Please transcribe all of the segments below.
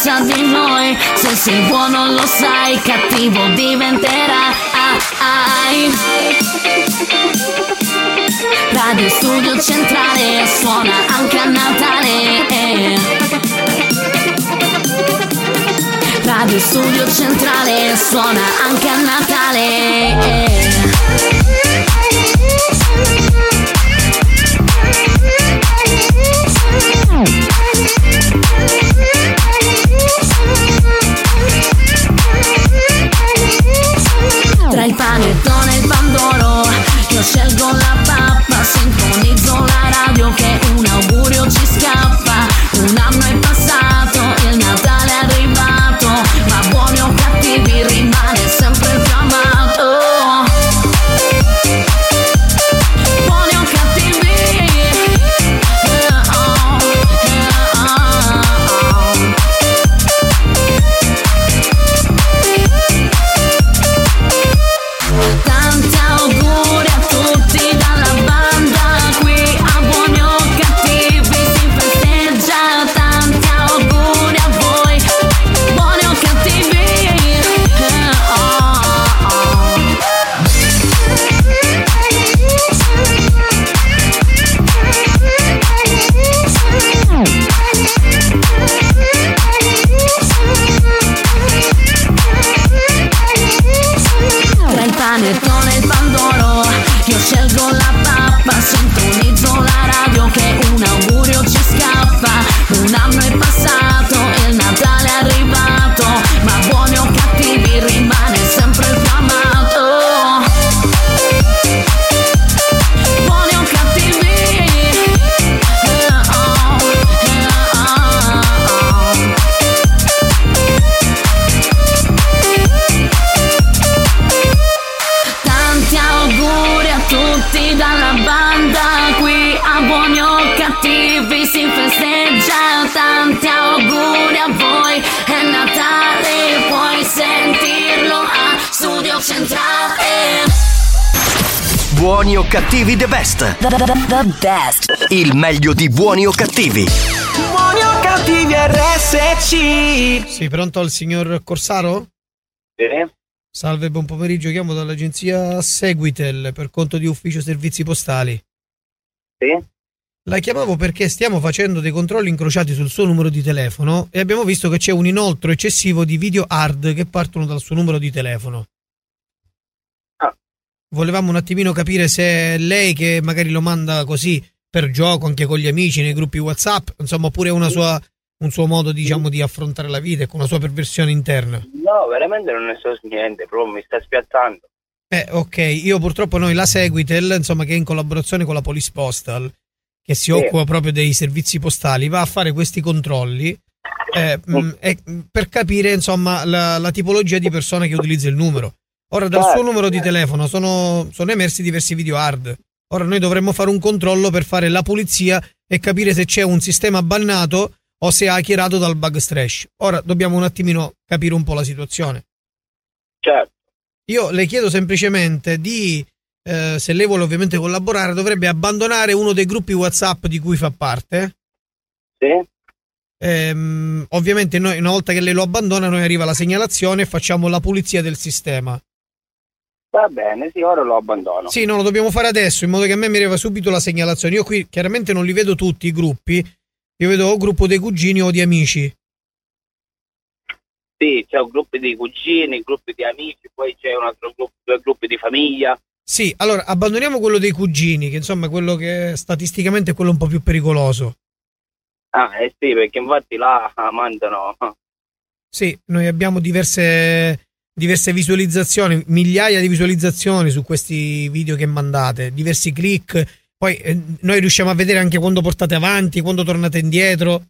senza di noi. Se sei buono lo sai, cattivo diventerai Radio Studio Centrale suona anche a Natale. Radio Studio Centrale suona anche a Natale Tra il pandoro Io scelgo la pappa cattivi the best. The, the, the best. Il meglio di buoni o cattivi. Buoni o cattivi RSC. Sì, pronto al signor Corsaro? Sì. Salve, buon pomeriggio. Chiamo dall'agenzia Seguitel per conto di ufficio servizi postali. Sì. La chiamavo perché stiamo facendo dei controlli incrociati sul suo numero di telefono e abbiamo visto che c'è un inoltro eccessivo di video hard che partono dal suo numero di telefono volevamo un attimino capire se è lei che magari lo manda così per gioco anche con gli amici nei gruppi WhatsApp, insomma, oppure una sua, un suo modo, diciamo, di affrontare la vita con una sua perversione interna. No, veramente non ne so niente, proprio mi sta spiazzando. Eh, ok, io purtroppo noi la Seguitel, insomma, che è in collaborazione con la Police Postal, che si sì. occupa proprio dei servizi postali, va a fare questi controlli eh, mh, mm, per capire, insomma, la, la tipologia di persone che utilizza il numero. Ora dal suo numero di telefono sono, sono emersi diversi video hard. Ora noi dovremmo fare un controllo per fare la pulizia e capire se c'è un sistema bannato o se hackerato dal bug strash. Ora dobbiamo un attimino capire un po' la situazione. Certo. Io le chiedo semplicemente di, eh, se lei vuole ovviamente collaborare, dovrebbe abbandonare uno dei gruppi WhatsApp di cui fa parte. Sì. Ehm, ovviamente noi, una volta che lei lo abbandona, noi arriva la segnalazione e facciamo la pulizia del sistema. Va bene, sì, ora lo abbandono. Sì, no, lo dobbiamo fare adesso, in modo che a me mi arriva subito la segnalazione. Io qui chiaramente non li vedo tutti i gruppi, io vedo o gruppo dei cugini o di amici. Sì, c'è un gruppo di cugini, gruppi di amici, poi c'è un altro gruppo, due gruppi di famiglia. Sì, allora abbandoniamo quello dei cugini, che insomma è quello che statisticamente è quello un po' più pericoloso. Ah, eh sì, perché infatti là mandano. Sì, noi abbiamo diverse diverse visualizzazioni, migliaia di visualizzazioni su questi video che mandate, diversi click. Poi eh, noi riusciamo a vedere anche quando portate avanti, quando tornate indietro.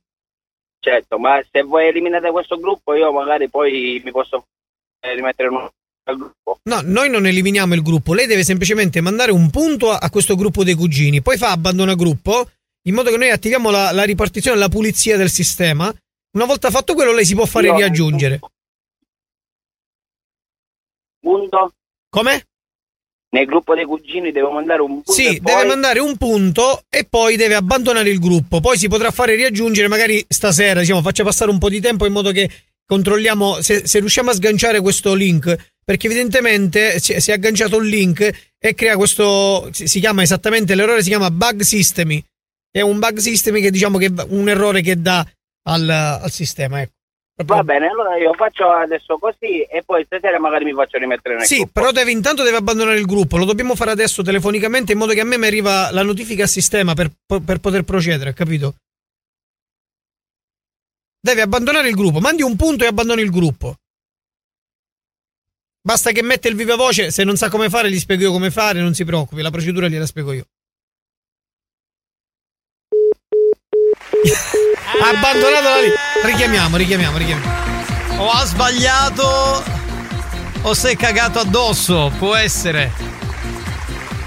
Certo, ma se voi eliminate questo gruppo, io magari poi mi posso rimettere un gruppo. No, noi non eliminiamo il gruppo, lei deve semplicemente mandare un punto a, a questo gruppo dei cugini, poi fa abbandona gruppo, in modo che noi attiviamo la, la ripartizione, la pulizia del sistema. Una volta fatto quello, lei si può fare io riaggiungere punto? Come? Nel gruppo dei cugini devo mandare un punto Sì, deve poi- mandare un punto e poi deve abbandonare il gruppo. Poi si potrà fare riaggiungere magari stasera, diciamo, faccia passare un po' di tempo in modo che controlliamo se, se riusciamo a sganciare questo link. Perché evidentemente si, si è agganciato un link e crea questo. Si, si chiama esattamente l'errore, si chiama bug system. È un bug system che diciamo che è un errore che dà al, al sistema. Ecco. Va bene, allora io faccio adesso così e poi stasera magari mi faccio rimettere nel Sì, gruppo. però deve, intanto deve abbandonare il gruppo. Lo dobbiamo fare adesso telefonicamente in modo che a me mi arriva la notifica a sistema per, per poter procedere, capito? Deve abbandonare il gruppo. Mandi un punto e abbandoni il gruppo. Basta che mette il viva voce. Se non sa come fare, gli spiego io come fare. Non si preoccupi, la procedura gliela spiego io. Abbandonato la lì. Richiamiamo, richiamiamo, richiamiamo. O ha sbagliato o si è cagato addosso, può essere.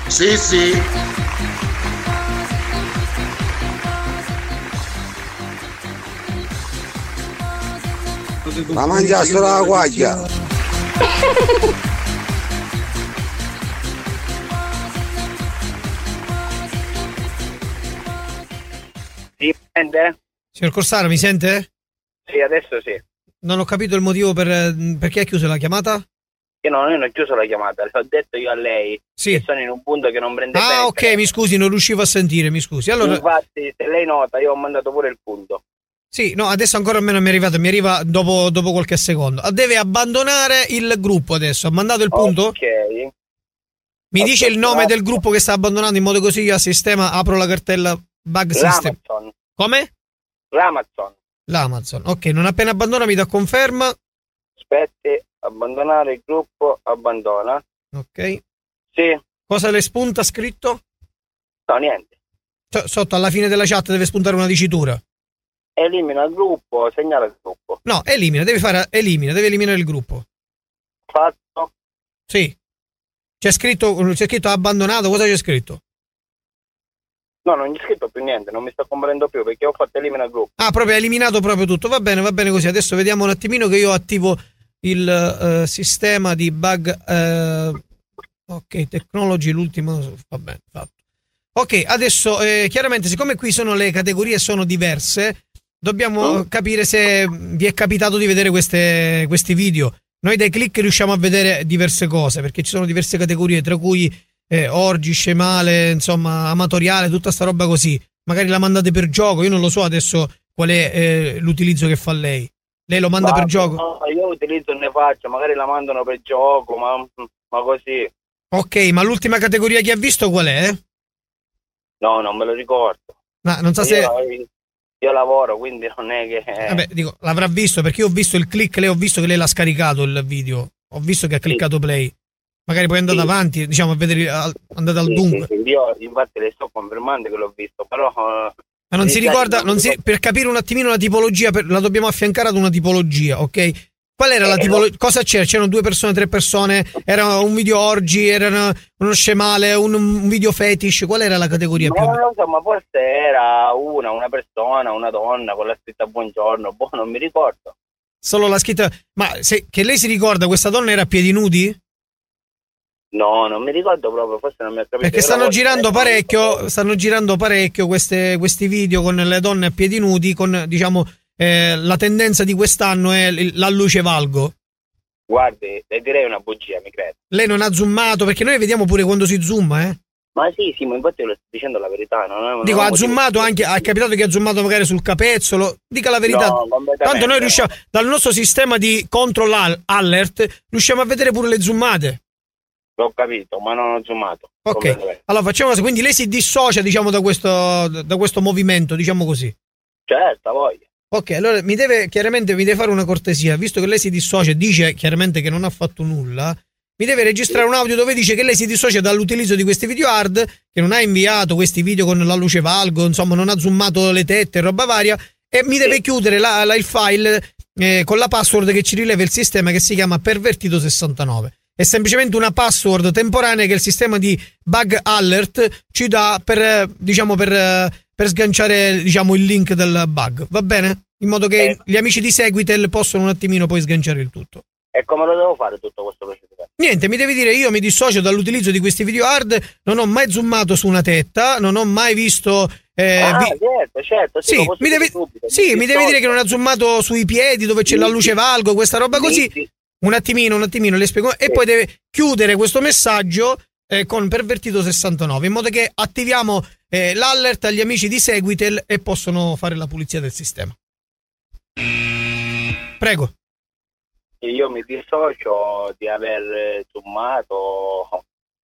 Sì, sì. Ma mangia solo la guaglia. Sente? Signor Corsaro, mi sente? Sì, adesso sì. Non ho capito il motivo per, perché ha chiuso la chiamata. Io io non ho chiuso la chiamata, l'ho detto io a lei. Sì. Che sono in un punto che non prende. Ah, ok, mi scusi, non riuscivo a sentire, mi scusi. Allora, Infatti, se lei nota, io ho mandato pure il punto. sì, no, adesso ancora a me non mi è arrivato, mi arriva dopo, dopo qualche secondo. Ah, Deve abbandonare il gruppo adesso. Ha mandato il punto? Ok. Mi dice il nome del gruppo che sta abbandonando in modo così io a sistema apro la cartella bug system. L'Amazon. Come? L'Amazon. L'Amazon. Ok, non appena abbandona mi dà conferma. Aspetti, abbandonare il gruppo, abbandona. Ok. Sì, Cosa le spunta scritto? no, niente. So- Sotto alla fine della chat deve spuntare una dicitura. Elimina il gruppo, segnala il gruppo. No, elimina, deve fare elimina, deve eliminare il gruppo. Fatto. Sì. C'è scritto, c'è scritto abbandonato, cosa c'è scritto? No, non gli ho scritto più niente, non mi sto comprendendo più perché ho fatto elimina il gruppo. Ah, proprio ha eliminato proprio tutto. Va bene, va bene così. Adesso vediamo un attimino che io attivo il eh, sistema di bug. eh, ok, technology, l'ultimo. Va bene, fatto. Ok, adesso eh, chiaramente, siccome qui sono le categorie sono diverse, dobbiamo capire se vi è capitato di vedere queste, questi video. Noi dai click riusciamo a vedere diverse cose perché ci sono diverse categorie, tra cui eh, orgi, scemale, insomma, amatoriale, tutta sta roba così. Magari la mandate per gioco, io non lo so adesso qual è eh, l'utilizzo che fa lei. Lei lo manda Ma per gioco? no, io utilizzo e ne faccio, magari la mandano per gioco, ma, ma così. Ok, ma l'ultima categoria che ha visto qual è? No, non me lo ricordo. Ma non so se. Io, io lavoro, quindi non è che... Vabbè, dico, l'avrà visto perché io ho visto il click, lei ho visto che lei l'ha scaricato il video. Ho visto che ha cliccato play. Magari poi è andato Sì. avanti, diciamo, a vedere, andate al Sì, dunque. sì, Io infatti le sto confermando che l'ho visto, però... eh, Ma non si Iniziare- ricorda, non si- per capire un attimino la tipologia, per- la dobbiamo affiancare ad una tipologia, ok? Qual era la Eh, tipologia? Cosa c'era? C'erano due persone, tre persone? Era un video orgi? Era uno scemale? Un, un video fetish? Qual era la categoria più Ma meno? non lo so, ma forse era una, una persona, una donna con la scritta buongiorno, boh, non mi ricordo. Solo la scritta. Ma se, che lei si ricorda, questa donna era a piedi nudi? No, non mi ricordo proprio, forse non mi ha capito. Perché stanno girando parecchio, stanno girando parecchio queste- questi video con le donne a piedi nudi, con diciamo eh, la tendenza di quest'anno è la luce valgo. Guardi, le direi una bugia, mi credo. Lei non ha zoomato, perché noi vediamo pure quando si zooma, eh. Ma sì, sì, ma infatti le sto dicendo la verità. Non è, Dico, non ha zoomato anche, è capitato che ha zoomato magari sul capezzolo. Dica la verità. No, Tanto noi no. riusciamo, dal nostro sistema di control al- alert, riusciamo a vedere pure le zoomate. L'ho capito, ma non ho zoomato. Ok, allora facciamo così. Quindi lei si dissocia, diciamo, da questo, da questo movimento, diciamo così. Certo, voglio. Ok, allora mi deve chiaramente mi deve fare una cortesia, visto che lei si dissocia e dice chiaramente che non ha fatto nulla, mi deve registrare un audio dove dice che lei si dissocia dall'utilizzo di questi video hard, che non ha inviato questi video con la luce valgo, insomma non ha zoomato le tette e roba varia, e mi deve chiudere la- la- il file eh, con la password che ci rileva il sistema che si chiama pervertito69. È semplicemente una password temporanea che il sistema di bug alert ci dà per, eh, diciamo, per, eh, per sganciare, diciamo, il link del bug. Va bene? In modo che Eh. gli amici di Seguitel possono un attimino poi sganciare il tutto. E come lo devo fare tutto questo procedimento? Niente, mi devi dire io mi dissocio dall'utilizzo di questi video hard, non ho mai zoomato su una tetta, non ho mai visto... eh, ah, vi- certo, certo. Sì, mi devi, subito. sì, mi devi dire che non ha zoomato sui piedi dove c'è la luce valgo, questa roba così. Sì, sì. Un attimino, un attimino, le spiego. E poi deve chiudere questo messaggio eh, con pervertito 69, in modo che attiviamo eh, l'alert agli amici di Seguitel e possono fare la pulizia del sistema. Prego. Io mi dissocio di aver zoomato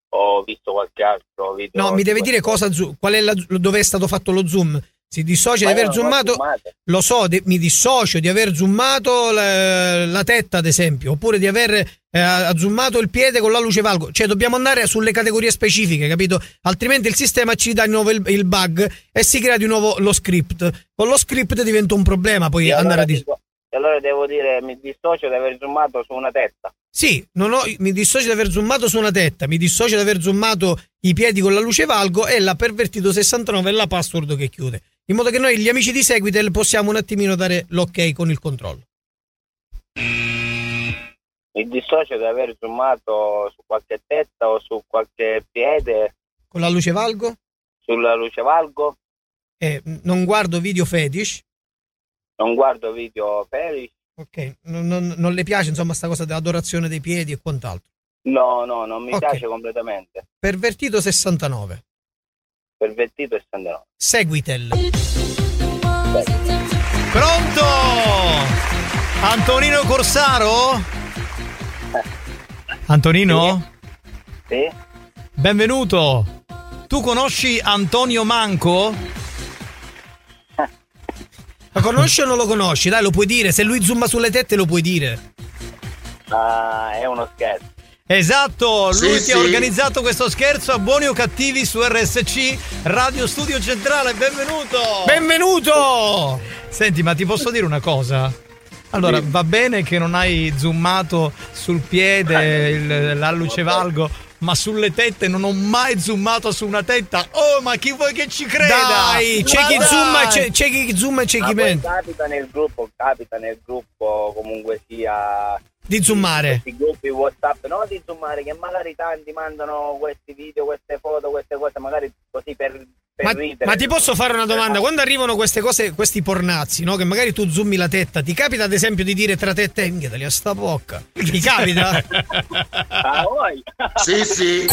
o visto qualche altro video. No, mi deve dire cosa qual è la, dove è stato fatto lo zoom. Si dissocia di Ma aver zoomato. Lo so, de- mi dissocio di aver zoomato la, la tetta, ad esempio, oppure di aver eh, zoomato il piede con la luce valgo. Cioè, dobbiamo andare sulle categorie specifiche, capito? Altrimenti il sistema ci dà di nuovo il, il bug e si crea di nuovo lo script. Con lo script diventa un problema poi E andare allora a dis- dico- e allora devo dire mi dissocio di aver zoomato su una testa. Sì, non ho- mi dissocio di aver zoomato su una tetta, mi dissocio di aver zoomato i piedi con la luce valgo e la pervertito 69 è la password che chiude. In modo che noi, gli amici di Seguitel, possiamo un attimino dare l'ok con il controllo. Mi dissocio di aver zoomato su qualche testa o su qualche piede, Con la luce valgo? sulla luce valgo. Eh, non guardo video fetish. Non guardo video peri. Ok, non, non- non le piace insomma sta cosa dell'adorazione dei piedi e quant'altro. No, no, non mi Ok. piace completamente. Pervertito 69. Pervertito e sandano. Seguitel. Pronto? Antonino Corsaro? Antonino? Sì? Benvenuto. Tu conosci Antonio Manco? Lo conosci o non lo conosci? Dai, lo puoi dire. Se lui zooma sulle tette lo puoi dire. Ah, è uno scherzo. Esatto, lui Sì, ti sì. ha organizzato questo scherzo a buoni o cattivi su RSC Radio Studio Centrale. Benvenuto. Benvenuto! Senti, ma ti posso dire una cosa? Allora, va bene che non hai zoomato sul piede il- la luce valgo, ma sulle tette non ho mai zoomato su una tetta. Oh, ma chi vuoi che ci creda? Dai, c'è chi dai! zooma e c'è, c'è chi zooma e c'è Ma chi mente. capita nel gruppo, capita nel gruppo comunque sia Di zoomare. questi gruppi WhatsApp, no di zoomare, che magari tanti mandano questi video, queste foto, queste cose, magari così per Ma, ma ti posso fare una domanda? Quando arrivano queste cose, questi pornazzi, no? Che magari tu zoomi la tetta, ti capita ad esempio di dire tra tette e minchia, a sta bocca? Ti capita? Ah, voi? Sì, sì.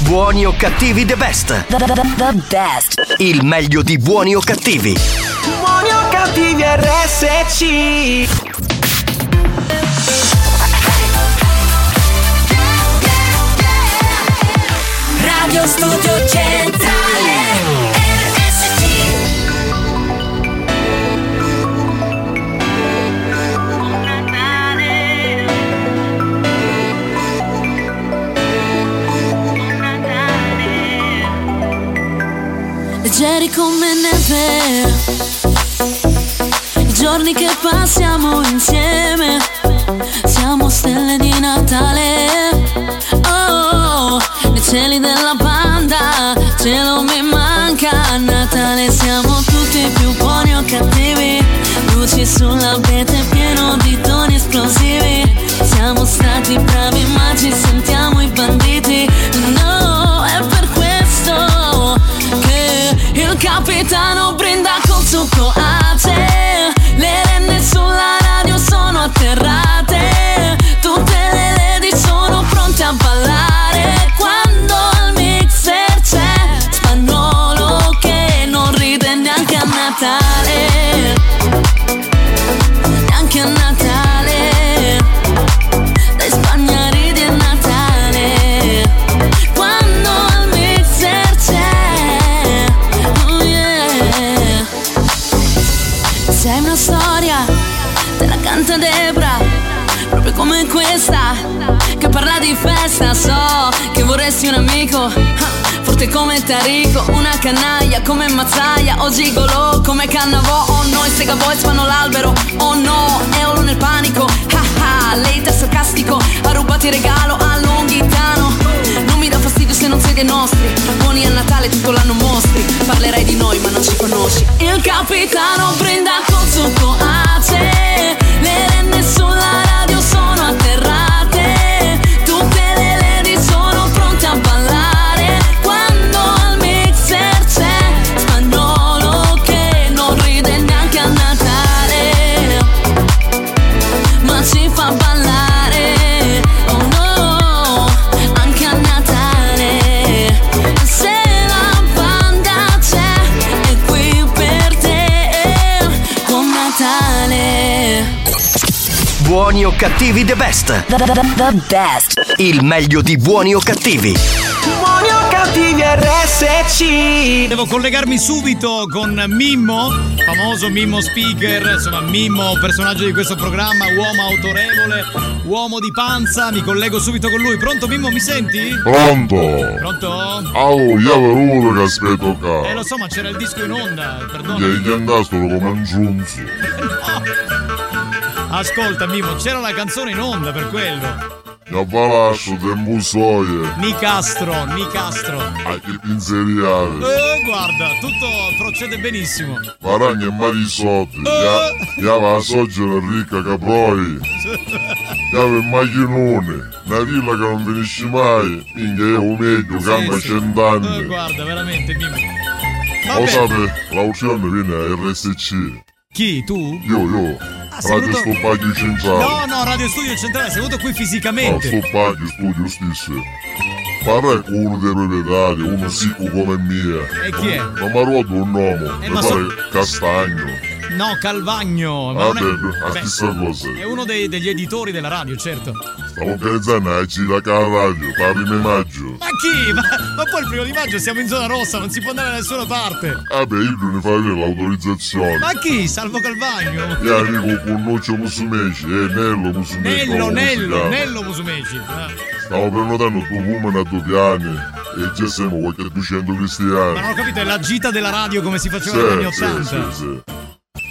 Buoni o cattivi the best. The, the, the- the best. Il meglio di buoni o cattivi. Buoni o cattivi RSC. Radio Studio Centrale Leggeri come neve. I giorni che passiamo insieme Siamo stelle di Natale. Oh, nei cieli della banda Cielo mi manca. A Natale siamo tutti più buoni o cattivi. Luci sull'abete pieno di toni esplosivi. Siamo stati bravi ma ci sentiamo i banditi il questa, che parla di festa So che vorresti un amico ah, Forte come Tarico, una canaglia come Mazzaia O gigolo come Cannavò Oh no, i Sega Boys fanno l'albero Oh no, Eolo nel panico Ah ah, lei è sarcastico Ha rubato il regalo a Longhitano Non mi dà fastidio se non sei dei nostri Buoni a Natale tutto l'anno mostri Parlerai di noi ma non ci conosci Il capitano brinda col suo coace cattivi the best. The, the, the, the best. Il meglio di buoni o cattivi. Buoni o cattivi RSC. Devo collegarmi subito con Mimmo, famoso Mimmo speaker, insomma Mimmo, personaggio di questo programma, uomo autorevole, uomo di panza, mi collego subito con lui. Pronto Mimmo, mi senti? Pronto? Pronto? Oh, io avevo che aspetto qua. Eh lo so, ma c'era il disco in onda, perdono. Gli gli andastro come un giunzo. Ascolta Mimmo, c'era la canzone in onda per quello. Io palascio tempo soie. Nicastro, Nicastro. A che pinzeriale. Eh, guarda, tutto procede benissimo. Paragna e marisotti. Eh. Io va a soggere ricca caproi. Avevo il macchinone. Una villa che non finisce mai. Minchia io meglio, cambia Sì, sì. cent'anni. Eh, guarda, veramente Mimmo. Lo sapete, l'auzione viene a RSC. Chi? Tu? Io, io. sei Radio venuto- Stoppaggio Centrale. No, no, Radio Studio Centrale, sei venuto qui No, fisicamente. Stoppaggio Studio stesso. Parla con uno dei proprietari, uno sicuro come mia. E chi è? Non mi ruoto un nome, Eh, mi pare so- Castagno. No, Calvagno. Ma non Vabbè, è... la Beh, stessa cosa. è uno dei- degli editori della radio, certo. Stavo organizzando la gira radio, per il primo maggio. Ma chi? Ma, ma poi il primo di maggio siamo in zona rossa, non si può andare da nessuna parte. Vabbè, io ne farei l'autorizzazione. Ma chi? Salvo Calvagno? Io arrivo con Nuccio Musumeci e Nello Musumeci. Nello, Nello. Nello Musumeci. Ah. Stavo prenotando due pullman a due piani e già siamo qualche 200 cristiani. Ma non ho capito, è la gita della radio come si faceva negli anni Sì, sì, 80. sì, sì.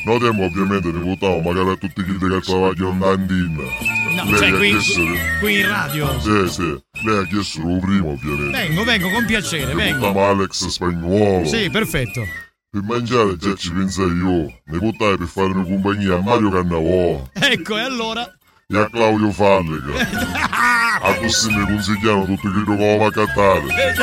Noi tempo ovviamente ne votavo magari a tutti quelli che travagliano in cantina. No, Lei cioè qui, chiesto... qui in radio. Sì, sì. Lei ha chiesto lo primo ovviamente. Vengo, vengo, con piacere, Ne vengo. votavo Alex Spagnuolo. Sì, perfetto. Per mangiare già ci pensai io. Ne votai per farmi compagnia a Mario Cannavò Ecco, e allora? e a Claudio Fallica. a così mi consigliano tutto quello che va a cattare.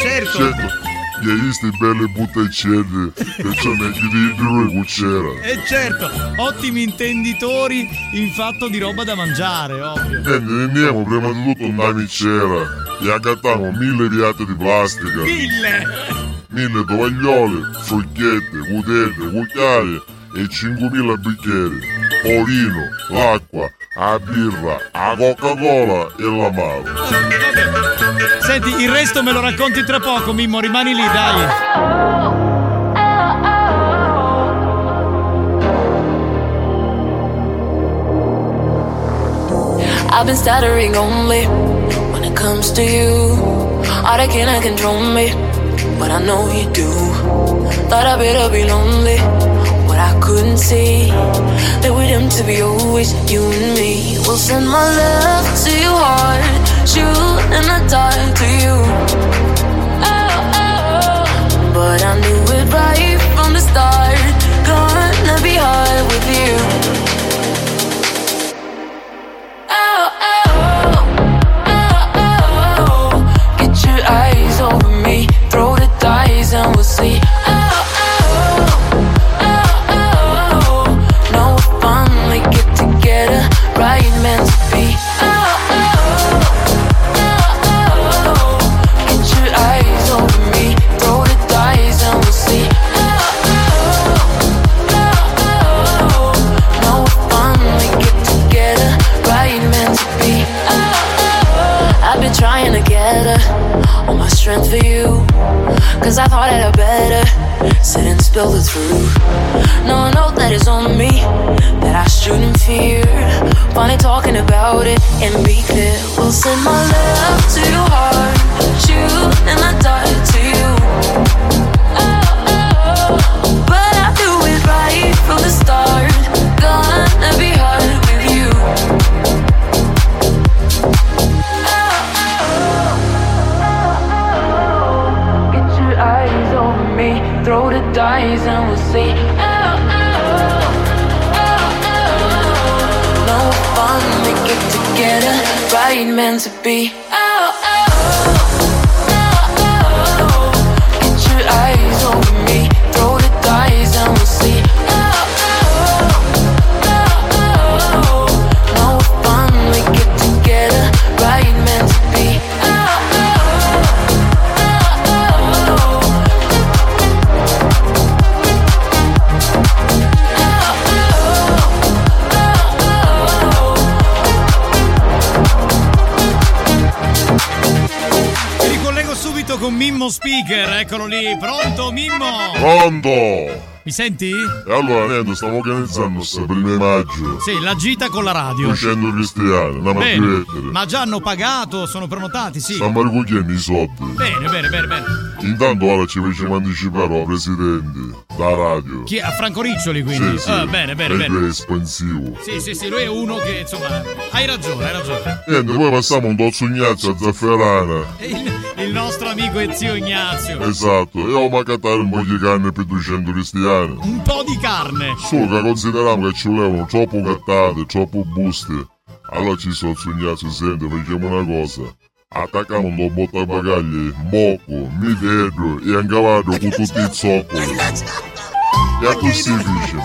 Certo. Certo. Gli hai visti belle butticelle che c'è meglio di due cucciera. E certo, ottimi intenditori in fatto di roba da mangiare, ovvio. E ne andiamo prima di tutto una micera e accattiamo mille piatti di plastica, Mille! mille tovagliole, forchette, cutelle, cucchiaie e 5.000 bicchieri. Olino, l'acqua, la birra, la Coca-Cola e l'amaro. Vabbè. Senti, il resto me lo racconti tra poco, Mimmo, rimani lì, dai. I've been stuttering only when it comes to you. All that cannot control me, but I know you do. Thought I better be lonely, what I couldn't see. That we're doomed to be always you and me. We'll send my love to your heart, shoot in the dark to you. Oh, oh, but I knew it right from the start. Gonna be hard with you. Be. Mimmo? Mi senti? E allora niente, stiamo organizzando sta prima maggio. Sì, la gita con la radio. 200 cristiani, andiamo a Bene, divertere. ma già hanno pagato, sono prenotati, sì. Stiamo ricogliendo i soldi. Bene, bene, bene, bene. Intanto ora ci facciamo anticipare al presidente da radio. Chi a Franco Riccioli quindi? Sì, sì. Ah, bene, bene, bene. è espansivo. Sì, sì, sì, lui è uno che insomma. Hai ragione, hai ragione. Niente, poi passiamo un tozzo Ignazio a Zafferana. Il, il nostro amico e zio Ignazio. Esatto, e ho macatato un po' di carne per 200 cristiani. Un po' di carne. Solo che consideriamo che ci volevano troppo cattate, troppo buste. Allora ci sono Ignazio, senti, facciamo una cosa. Attacchiamo un botta bagagli, moco, midedro e angavado con tutti i zoccoli. E a così dice.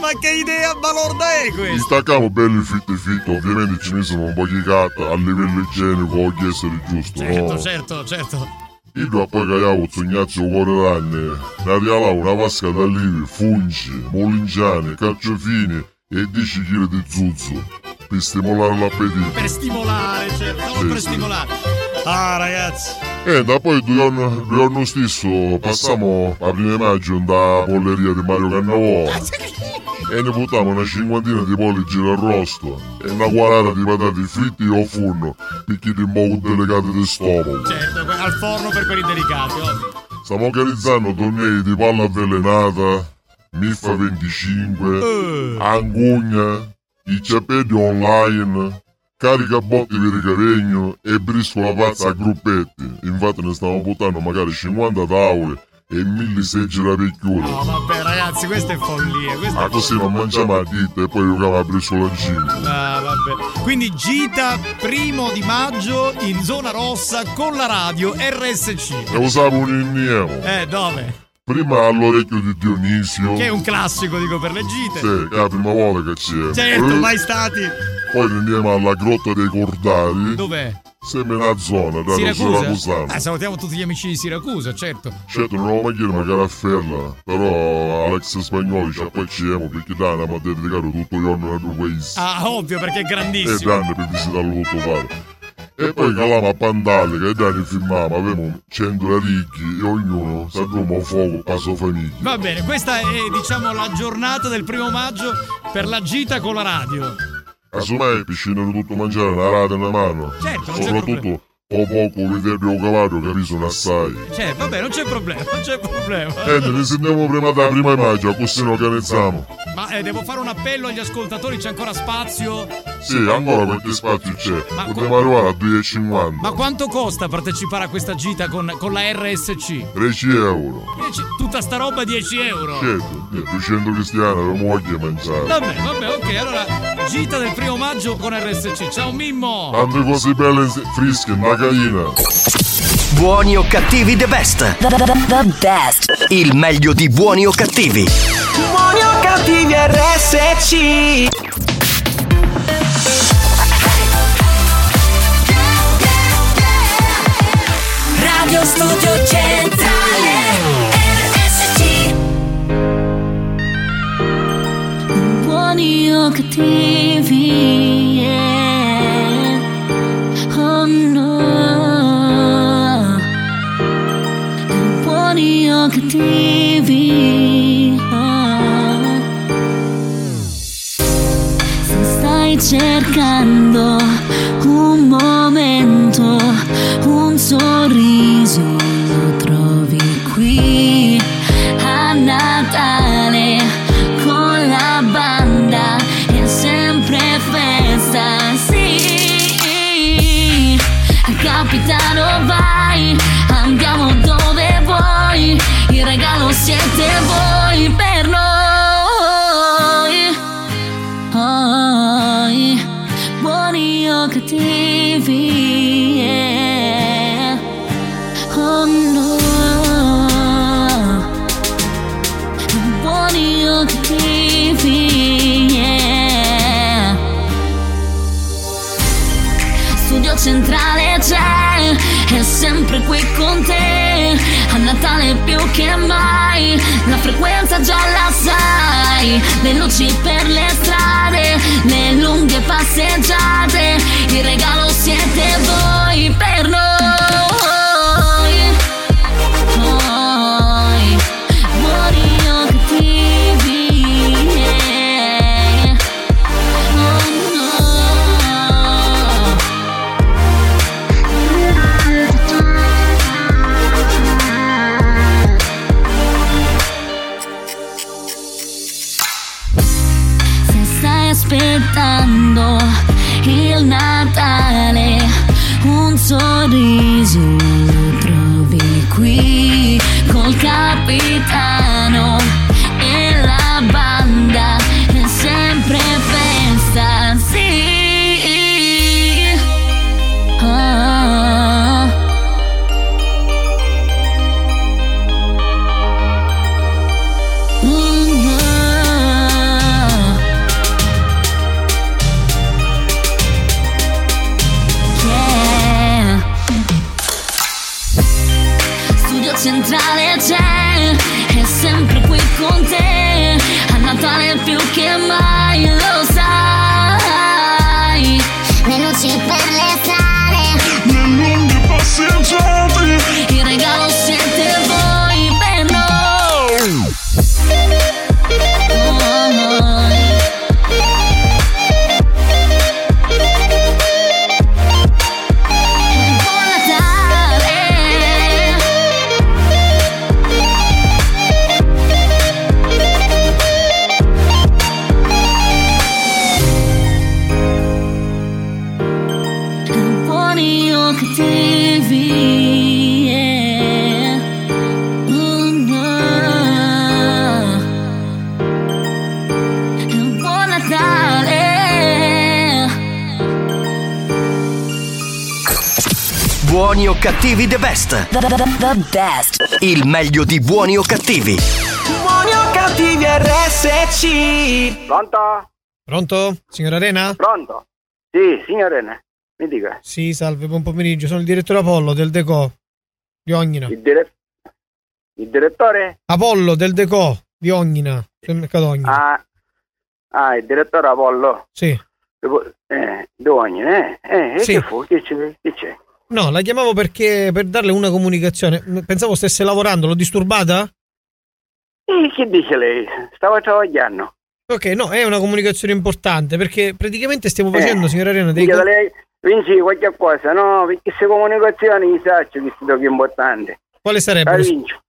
Ma che idea balorda è questa? stacchiamo belli fitti fitti, ovviamente ci misero un po' di carta a livello igienico, voglio essere giusto, Certo, no? certo, certo. Io poi cagavo Zugnazio cuore ranne, ne regalavo una vasca d'alivi, fungi, molingiani, carciofini e 10 kg di zuzzo per stimolare l'appetito. Per stimolare, certo, per stimolare. Ah, ragazzi. E da poi due giorni, due giorni stesso passiamo a prima maggio da polleria di Mario Cannavò e ne buttiamo una cinquantina di polli girarrosto e una quaranta di patate fritte o forno perché di poco delicati di stomaco. Certo, al forno per quelli delicati, ovvio. Stiamo organizzando tornei di palla avvelenata, Miffa 25, Angugna, i ciapetti online, carica botti per il caregno e briscola pazza a gruppetti. Infatti ne stiamo buttando magari 50 tavole e 1000 seggi da picchiure. No, vabbè, ragazzi, questa è follia. Questa Ma è così non mangiamo a dita e poi giochiamo a briscolancino. Ah, vabbè. Quindi gita primo di maggio in zona rossa con la radio RSC. E usavo un inniemo. Eh, dove? Prima all'orecchio di Dionisio. Che è un classico, dico, per le gite. Sì, è la prima volta che c'è. Certo, Poi- mai stati. Poi andiamo alla grotta dei Cordari. Dov'è? Sembra una zona, da Siracusa? Siracusano. Eh, salutiamo tutti gli amici di Siracusa, certo. Certo, non ho mai chiesto magari a Ferla, però Alex Spagnoli ci appacciamo perché da andiamo a dedicare tutto il giorno al due paese. Ah, ovvio, perché è E grandissimo. grande per visitarlo tutto fare. E poi calavamo a Pandale, che da ne filmavamo, avevamo 100 ricchi e ognuno sappiamo a fuoco la sua famiglia. Va bene, questa è diciamo la giornata del primo maggio per la gita con la radio. Casomai piscina tutto mangiare, una rata in mano. Certo, Soprattutto o poco vedervi o cavallo che risono assai. Cioè, vabbè, non c'è problema, non c'è problema. Niente, ne sentiamo prima della prima maggio, così ne organizziamo. Ma eh, devo fare un appello agli ascoltatori, c'è ancora spazio? Sì, ancora qualche spazio c'è. Ma Dobbiamo arrivare a 2,50. Ma quanto costa partecipare a questa gita con, con la RSC? 10 euro. Dieci- Tutta sta roba 10 euro. Certo, eh, 200 cristiani non voglio mangiare. Vabbè, vabbè, ok, allora gita del primo maggio con RSC. Ciao Mimmo! Tante cose belle fresche, una gallina. Buoni o cattivi the best. The, the, the, the best. Il meglio di buoni o cattivi. Buoni o cattivi RSC Radio Studio Centrale RSC Buoni o cattivi Buoni o A Natale più che mai, la frequenza già la sai. Le luci per le strade, le lunghe passeggiate. Il regalo siete voi per noi. losing centrale cattivi the best. The, the, the, the best. Il meglio di buoni o cattivi. Buoni o cattivi RSC. Pronto? Pronto? Signora Arena? Pronto? Sì, signorina, mi dica. Sì, salve, buon pomeriggio. Sono il direttore Apollo del Deco di Ognina. Il, dire- il direttore? Apollo del Deco di Ognina, sul mercato Ognina. Ah, ah, il direttore Apollo. Sì. Eh, Dogni, eh? Eh, e Sì. che fu? Che c'è? Che c'è? No, la chiamavo perché per darle una comunicazione. Pensavo stesse lavorando, l'ho disturbata? Eh, che dice lei? Stavo travagliando. Ok, no, è una comunicazione importante perché praticamente stiamo Eh, facendo, signora Arena, dei Dica co- lei, vinci qualche cosa, no? Perché queste comunicazioni mi saccio che sono importanti. Quale La sarebbero? vincio.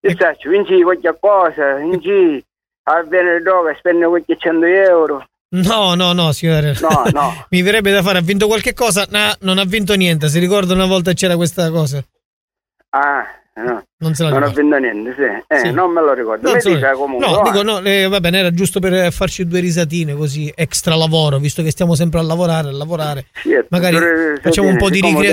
Ti saccio, vinci qualche cosa, vinci a bene droga, spendi qualche 100 euro. No, no, no, signora Arena. No, no. Mi verrebbe da fare, ha vinto qualche cosa? No, non ha vinto niente. Si ricorda una volta c'era questa cosa? Ah, no. Non se la Non ricorda. vinto niente, sì. Eh, Sì. non me lo ricordo. Non dica comunque. no, dico no, eh, va bene, era giusto per farci due risatine così, extra lavoro, visto che stiamo sempre a lavorare, a lavorare. Sì, Magari facciamo un po' di siccome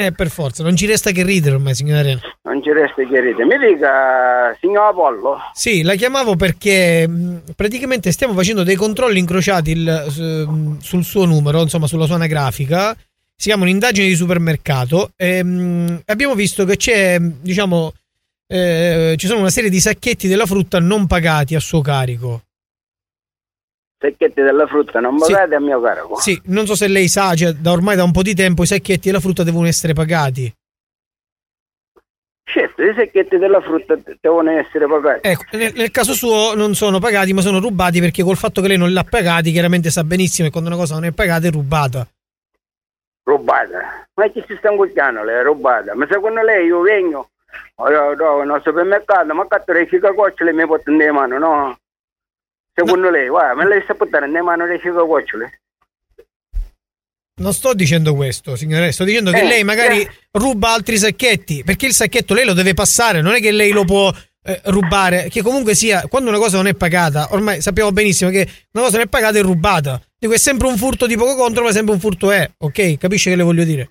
Eh, per forza, non ci resta che ridere ormai, signora Arena. Non ci resta che ridere. Mi dica, signor Apollo, Sì, la chiamavo perché mh, praticamente stiamo facendo dei controlli incrociati il- su- sul suo numero, insomma sulla sua anagrafica. Si chiama un'indagine di supermercato e mh, abbiamo visto che c'è, diciamo, eh, ci sono una serie di sacchetti della frutta non pagati a suo carico. Secchetti della frutta non Sì. pagate a mio carico. Sì, non so se lei sa, cioè, da ormai da un po' di tempo i sacchetti della frutta devono essere pagati. Certo, i secchetti della frutta devono essere pagati. Ecco, nel, nel caso suo non sono pagati, ma sono rubati perché col fatto che lei non li ha pagati, chiaramente sa benissimo che quando una cosa non è pagata è rubata. Rubata. Ma chi si sta ingucchiando lei? È rubata. Ma secondo lei io vengo, allora, no, no, supermercato, ma cazzo le cicacocciole mi porto in mano, no? Secondo lei, guarda, ma lei sta portando in mano le cicacocciole? Non sto dicendo questo, signore, sto dicendo che Eh, lei magari eh. ruba altri sacchetti, perché il sacchetto lei lo deve passare, non è che lei lo può eh, rubare, che comunque sia, quando una cosa non è pagata, ormai sappiamo benissimo che una cosa non è pagata è rubata. Dico, è sempre un furto di poco contro, ma sempre un furto è, ok? Capisce che le voglio dire?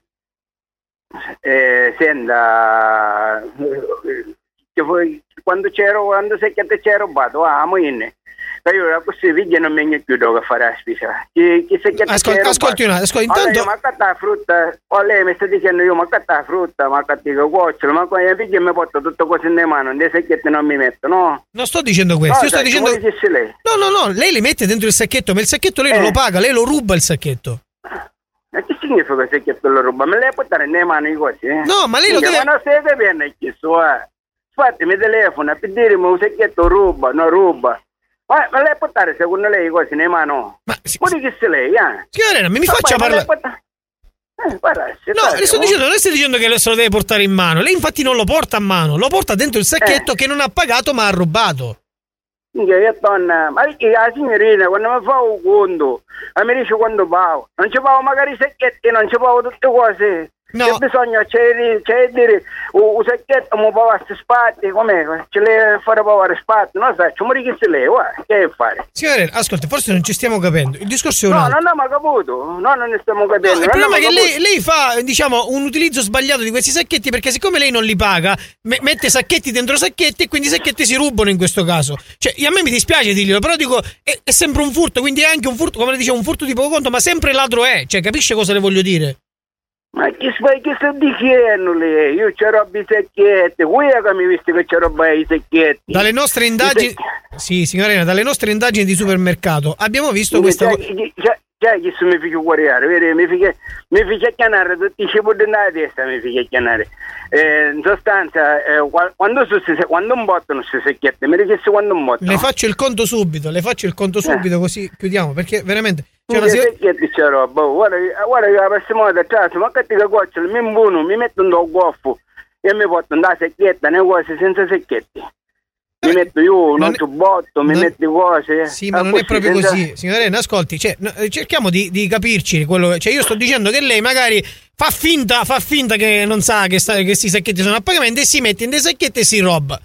Eh, senta, eh, che quando c'ero, quando secchiette c'è rubato, ah, mo inne. Ma io questi figli non mi più dove fare la spesa. Chi, chi secchiette Ascol- c'è ascolti un attimo, Allora, intanto- ma catta la frutta, o lei mi sta dicendo io, ma catta la frutta, ma catti che cuocciolo, ma quando i figli mi porto tutto così nelle mani, nei secchietti non mi metto, no? Non sto dicendo questo, io sto dicendo... lei. No, no, no, lei le mette dentro il sacchetto, ma il sacchetto lei non Eh. lo paga, lei lo ruba il sacchetto. Ma che significa che secchietto lo ruba? Me lei portare nelle mani così, eh? No, ma lei lo deve... Ma non stai capendo che so, eh. Infatti mi telefona per dirmi un secchietto ruba, non ruba. Lei portare secondo lei così nelle mani? Ma, si- Ma di che sei lei, eh? signora Elena, mi Ma faccia poi, parlare... Eh, guarda, se No, le sto dicendo, non le sto dicendo che se lo deve portare in mano. Lei infatti non lo porta a mano, lo porta dentro il sacchetto Eh. che non ha pagato ma ha rubato. Che donna, ma la signorina quando mi fa un conto, mi dice quando pago. Non ci pago magari i secchietti, non ci pago tutte cose. No. Di- c'è di dire, un secchetto mi paga queste spatti, com'è? Ce le fare pagare spatti, non sai, ci muori che se lei, guarda, che fare? Signore, ascolta, forse non ci stiamo capendo. Il discorso è un No, altro. non abbiamo capito, no, non ne stiamo capendo. No, il problema è che lei, lei fa, diciamo, un utilizzo sbagliato di questi sacchetti perché siccome lei non li paga, me- mette sacchetti dentro sacchetti e quindi i sacchetti si rubano in questo caso. Cioè, a me mi dispiace dirglielo, però dico, è, è sempre un furto, quindi è anche un furto, come le dicevo, un furto di poco conto, ma sempre ladro è. Cioè, capisce cosa le voglio dire? Ma che sta dicendo lei? Io c'ho roba i secchietti, qui è che mi visto che c'ho roba i secchietti. Dalle nostre indagini... Sì, signorina, dalle nostre indagini di supermercato abbiamo visto questa... co- Cioè, chi se mi figlio guardare, vedi? Mi figlio, mi figlio chiamare tutti i cibi della testa, mi figlio chiamare. Eh, in sostanza, eh, qua- quando, su, quando un botto non si secchiette, mi richieste quando un botto. Le faccio il conto subito, le faccio il conto subito così chiudiamo, perché veramente... C'è una Sì, si- secchietti c'è roba, oh, guarda, guarda che la prossima volta, cioè, ma che ti coccio, mi imbuno, mi metto un do goffo e mi porto una secchietta, ne cose senza secchietti. Mi metto io un giubbotto, mi non- metto cose. Sì, ma ah, non è proprio senza- così, signorina. Ascolti, cioè, eh, cerchiamo di, di capirci. Quello, cioè, io sto dicendo che lei magari fa finta, fa finta che non sa che, sta, che questi sacchetti sono a pagamento e si mette in dei sacchetti e si roba.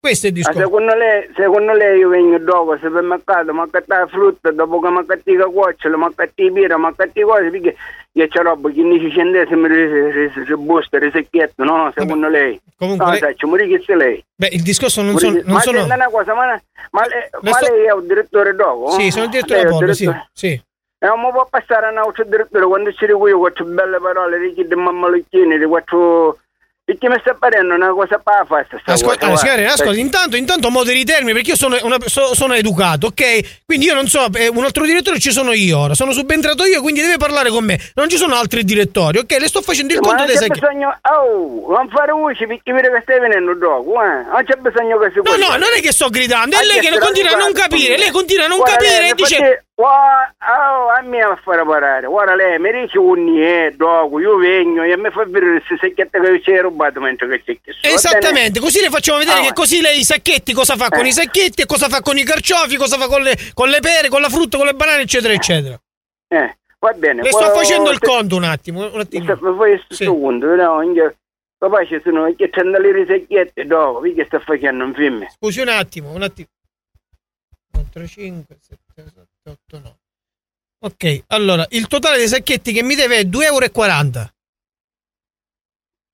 Questo è il Ma discorso. secondo lei, secondo lei io vengo dopo al supermercato, ma accattare frutta, dopo che mi accatti la cuociola, mi accatti birra, mi accatti cose, perché io c'ho roba 15 centesimi di busta, di secchietto, no? Secondo lei. Comunque no, lei- sai, ci muori che se lei. Beh, il discorso non che- Non ma sono senta una cosa, ma, ma, lei, Le ma sto- lei è un direttore dopo? sì, sono il direttore Apollo, sì, sì. E non mi può passare a un altro direttore quando ci dico io quattro belle parole, di chi di mamma Lucchini, di quattro... Perché mi sta parendo una cosa pa fasta sta Ascolta, cosa, guarda. ascolti, intanto, intanto moderi i termini perché io sono, una- so- sono educato, ok? Quindi io non so, eh, un altro direttore ci sono io ora, sono subentrato io, quindi deve parlare con me. Non ci sono altri direttori, ok? Le sto facendo il Ma conto non dei c'è sacchetti. bisogno, oh, non fare voce perché vedi che stai venendo dopo, eh. Non c'è bisogno che si No, no, non è che sto gridando, è lei che continua a non capire, lei continua a non capire e mi dice... a me a fare parare. Guarda lei, mi dice un niente, dopo, io vengo e mi fa vedere queste secchiette che ci hai rubato mentre che c'è chiesto. Esattamente, così le facciamo vedere Ah, che così lei i sacchetti cosa fa con Eh. i sacchetti e cosa fa con i carciofi, cosa fa con le, con le pere, con la frutta, con le banane, eccetera, eccetera. Eh, va bene. Le sto Poi- facendo il conto un attimo, un attimo. Fai questo secondo, no? Inge- Papà ci sono che c'hanno le secchiette dopo, perché sta facendo un film? Scusi un attimo, un attimo. 4, 5, 7, 7, 8, 9. Ok, allora, il totale dei sacchetti che mi deve è 2,40 euro.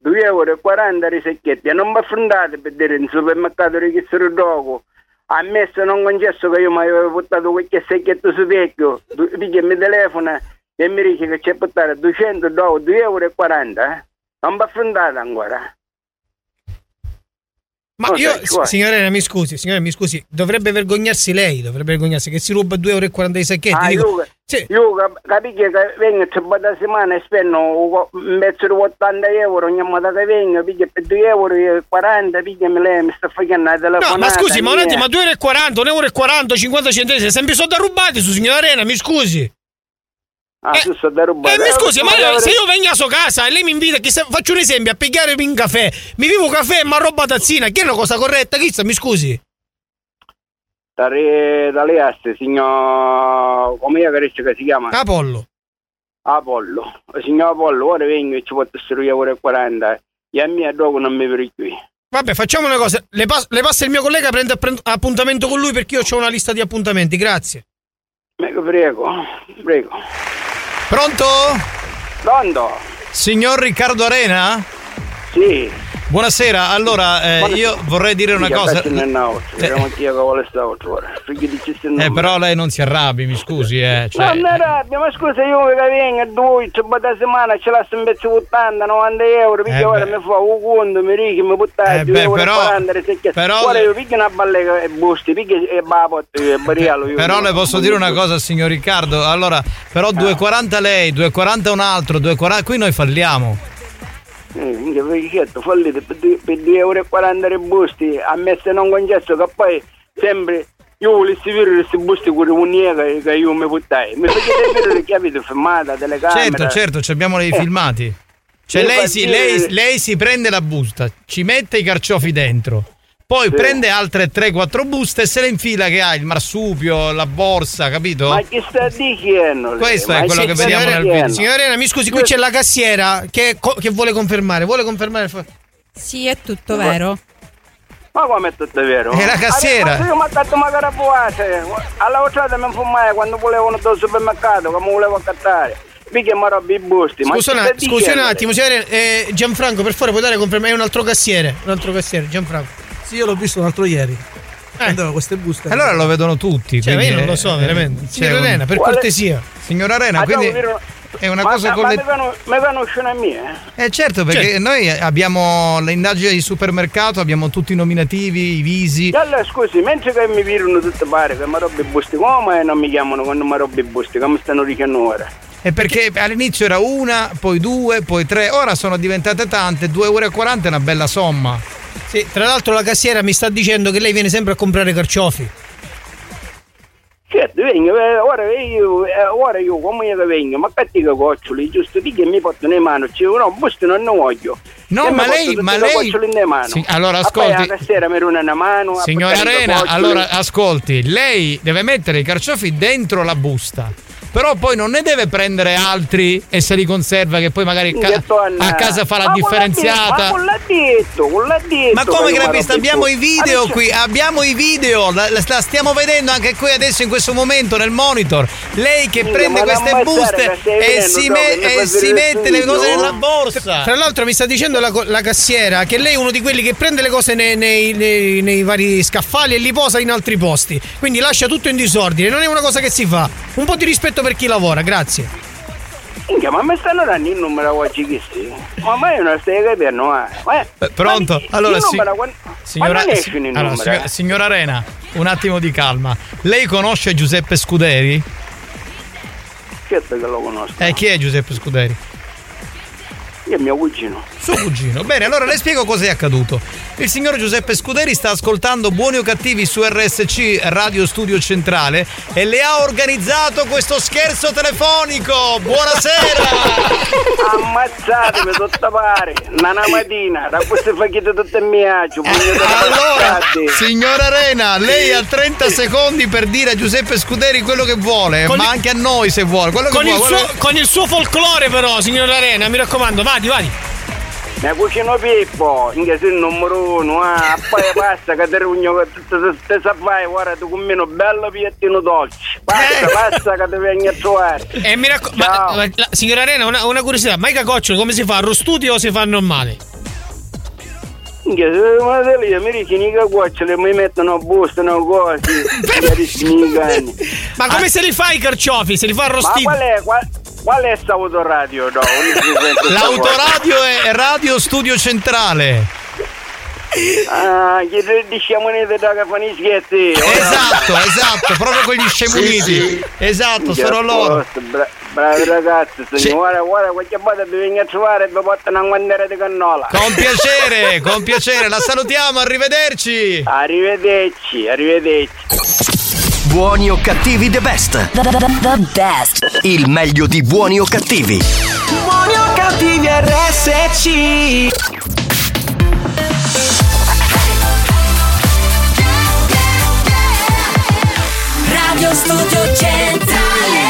2,40 euro di secchietti e non mi affrontate per dire in supermercato di chissero dopo ammesso non concesso che io mi avevo portato qualche secchietto su vecchio perché mi telefona e mi dice che c'è portare 200 dopo 2,40 euro eh? non mi affrontate ancora Ma Ok, io, signorina, mi scusi, signora, mi scusi, dovrebbe vergognarsi lei, dovrebbe vergognarsi che si ruba 2,40 euro ah, Dico, io, io cap- capisci che vengo c'è da settimana e spendo mezzo di 80 euro ogni volta che vengo perché per 2,40 euro perché mi, lei mi sta facendo No, telefonata ma scusi, ma un attimo, ma 2,40 euro, 1,40 euro, 50 centesimi, sempre soldi rubati su signora Arena, mi scusi. Ah, tu sto da rubare. Eh, mi scusi, ma dovrei- se io vengo a sua casa e lei mi invita, che se- faccio un esempio, a pigliare un caffè, mi vivo caffè e mi ha rubato tazzina, che è una cosa corretta, chi sta, mi scusi? Da, re, da Leaste, signor... come si chiama? Apollo. Apollo. Signor Apollo, ora vengo e ci porto questo 2,40 euro e a me dopo non mi per qui. Vabbè, facciamo una cosa, le, pas- le passa il mio collega, prende appuntamento con lui perché io ho una lista di appuntamenti, grazie. Prego, prego, prego. Pronto? Pronto? Signor Riccardo Arena? Sì. Buonasera, allora eh, Buonasera. io vorrei dire una Sì, cosa. non- Eh, però lei non si arrabbi, mi scusi, eh. Cioè, No, non rabbia, ma scusa, io che vengo due, c'è da settimana, ce l'ho un pezzo 80, 90 euro, perché Eh, ora mi fa un conto, mi dici, mi buttai Eh, 2 beh, però- 40, perché, però- ora io picchio una ballega e busti, perché è babot, e barialo io. Però le posso dire una cosa, signor Riccardo. Allora, però 2,40 lei, 2,40 un altro, 2,40. Qui noi falliamo. Eh, perché certo, fallite per, per 2 euro e 40 i busti, ammesso non concesso che poi sempre io volessi vedere questi busti con un'unica che, che io mi buttai. Mi facete vedere che avete filmata, telecamera. Certo, certo, ci abbiamo dei Eh. filmati. Cioè, Io lei si, lei, lei si prende la busta, ci mette i carciofi dentro, poi Sì. prende altre 3-4 buste e se le infila che ha il marsupio, la borsa, capito? Ma chi sta dicendo? Questo è Ma quello che vediamo nel video. Signora Arena, mi scusi, qui c'è la cassiera che, che vuole confermare. Vuole confermare. Sì, è tutto vero. Ma come è tutto vero? È la cassiera. Allora, io mi ha dato magari buase. Alla volta mi fumai quando volevano dal supermercato, come volevo accattare. Mi roba i busti. ma Scusa, un attimo, signora Arena, eh, Gianfranco, per favore, puoi dare conferma? È un altro cassiere. Un altro cassiere, Gianfranco. Sì, io l'ho visto un altro ieri. Eh. Andava queste buste. Allora lo vedono tutti. Cioè, quindi io non lo so, veramente. un- Arena, per Quale- cortesia. Signora Arena, quindi è una ma, cosa con ma le- mi conoscono a me, eh? Eh certo, perché Certo. noi abbiamo le indagini di supermercato, abbiamo tutti i nominativi, i visi. E allora scusi, mentre che mi virano tutte pare che mi roba i busti, come non mi chiamano quando mi roba i busti? Come stanno dicendo ora? E perché all'inizio era una, poi due, poi tre, ora sono diventate tante, 2,40 euro è una bella somma. Sì, tra l'altro la cassiera mi sta dicendo che lei viene sempre a comprare carciofi. Certo, vengo, eh, ora io, eh, ora io come io vengo, ma catti che goccioli, giusto di che mi portano in mano, cioè, no, busti non ne voglio. No, ma lei- ma lei- in mano. Sì, allora, ascolti. mano. Signora Arena, allora ascolti, lei deve mettere i carciofi dentro la busta. Però poi non ne deve prendere altri e se li conserva che poi magari ca- a casa fa la Ma differenziata. con l'ha detto, con l'ha detto. Ma come i Abbiamo i video Adesso- qui, abbiamo i video, la, la- stiamo vedendo anche qui adesso in questo momento nel monitor. Lei che Minchia, prende queste buste e si, me- e si mette le cose nella borsa. Tra l'altro mi sta dicendo la, la cassiera che lei è uno di quelli che prende le cose nei, nei- nei- nei vari scaffali e li posa in altri posti. Quindi lascia tutto in disordine. Non è una cosa che si fa. Un po' di rispetto per chi lavora, grazie. Minchia, ma mi stanno dando il numero oggi che sì? Ma mai non stai capendo? Ma- Eh, Pronto? ma Allora, numero quando- Signora, quando si- allora, signora, eh? signora Arena, un attimo di calma. Lei conosce Giuseppe Scuderi? Certo che lo conosco. Eh, chi è Giuseppe Scuderi? Io è mio cugino. Suo cugino. Bene, allora le spiego cosa è accaduto. Il signor Giuseppe Scuderi sta ascoltando Buoni o Cattivi su RSC Radio Studio Centrale e le ha organizzato questo scherzo telefonico. Buonasera! Ammazzatemi tutta pare. Una mattina, da queste facchette tutte mie agio. Allora, signora Arena, lei ha 30 secondi per dire a Giuseppe Scuderi quello che vuole, Con ma il- anche a noi se vuole. Con il, vuole, quello suo, con il suo folklore, però, signora Arena, mi raccomando, vadi, vadi. Mio cugino Pippo, inche sei il numero uno, ah, poi basta che ti rugno che te, te saprai, guarda tu con me un bello piettino dolce. Basta, basta che ti vengi a trovare. E mi raccomando, ma, ma la- signora Arena, una, una curiosità, ma i cacoccioli come si fa? Arrostuti o si fa normale? Inche, se ma te lì, mi dici i cacoccioli, mi mettono bustano cose, chiarissimi cani. Ma come se li fa i carciofi? Se li fa Ma arrostiti? qual è, qual, qual è sta autoradio, no? L'autoradio è Radio Studio Centrale. Ah, te diciamo ne da che fanno i scherzi. Esatto, esatto, proprio quegli scemuniti. Sì, sì. Esatto, sono loro. Bra- bravi ragazzi, signora, guarda, qualche volta vi vengo a trovare e vi portano una guandiera di cannola. Con piacere, con piacere, la salutiamo, arrivederci. Arrivederci, arrivederci. Buoni o cattivi the best. The, the, the- the best. Il meglio di buoni o cattivi. Buoni o cattivi RSC Radio Studio Centrale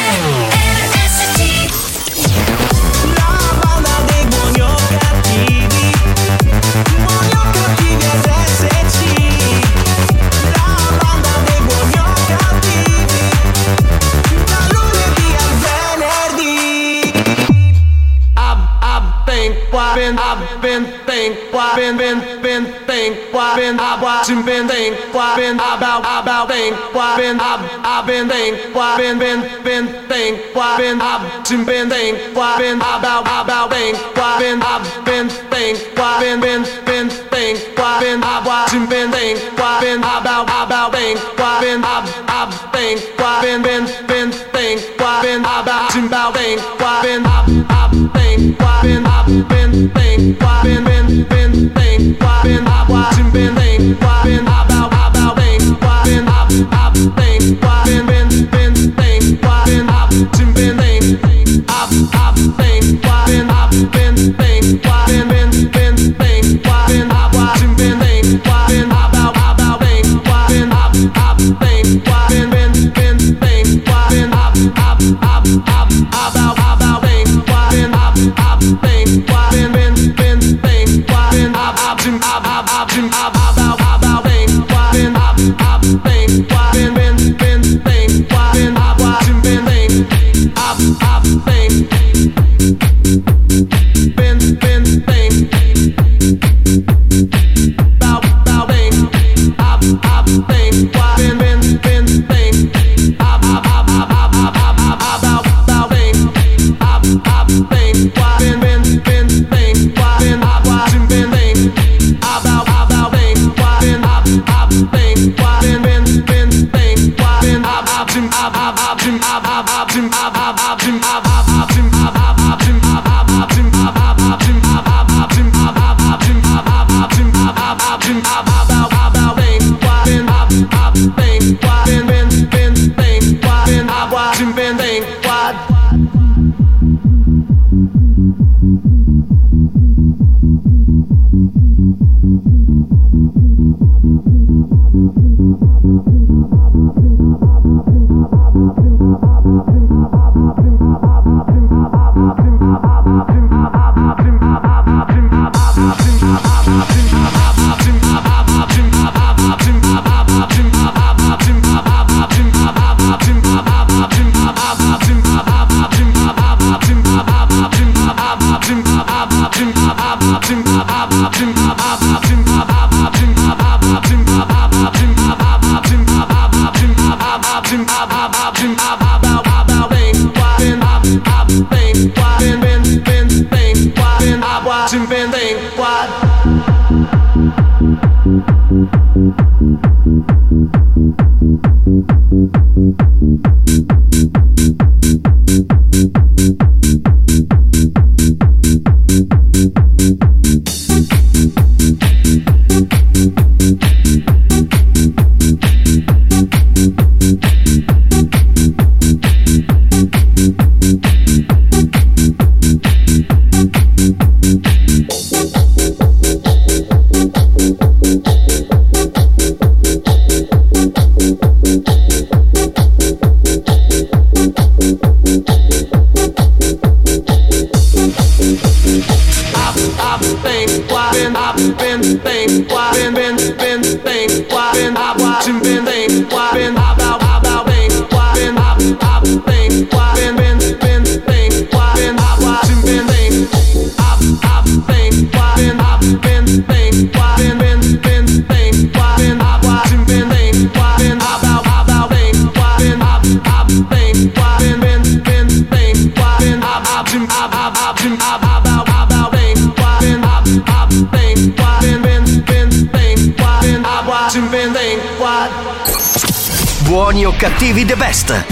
been, been, been, think, why been, I've watching, been, think, why been, about, about, think, why been, I've, been, think, why been, been, been, think, why been, I've been, think, why been, about, about, think, why been, I've been, think, why been, been, been, think, why been, I've watching, been, think, why been, about, about, think, why been, I've, I've, think, why been, been, been, think, why been, about, about, think, why been, I've, I've, think, why been, I've been, think,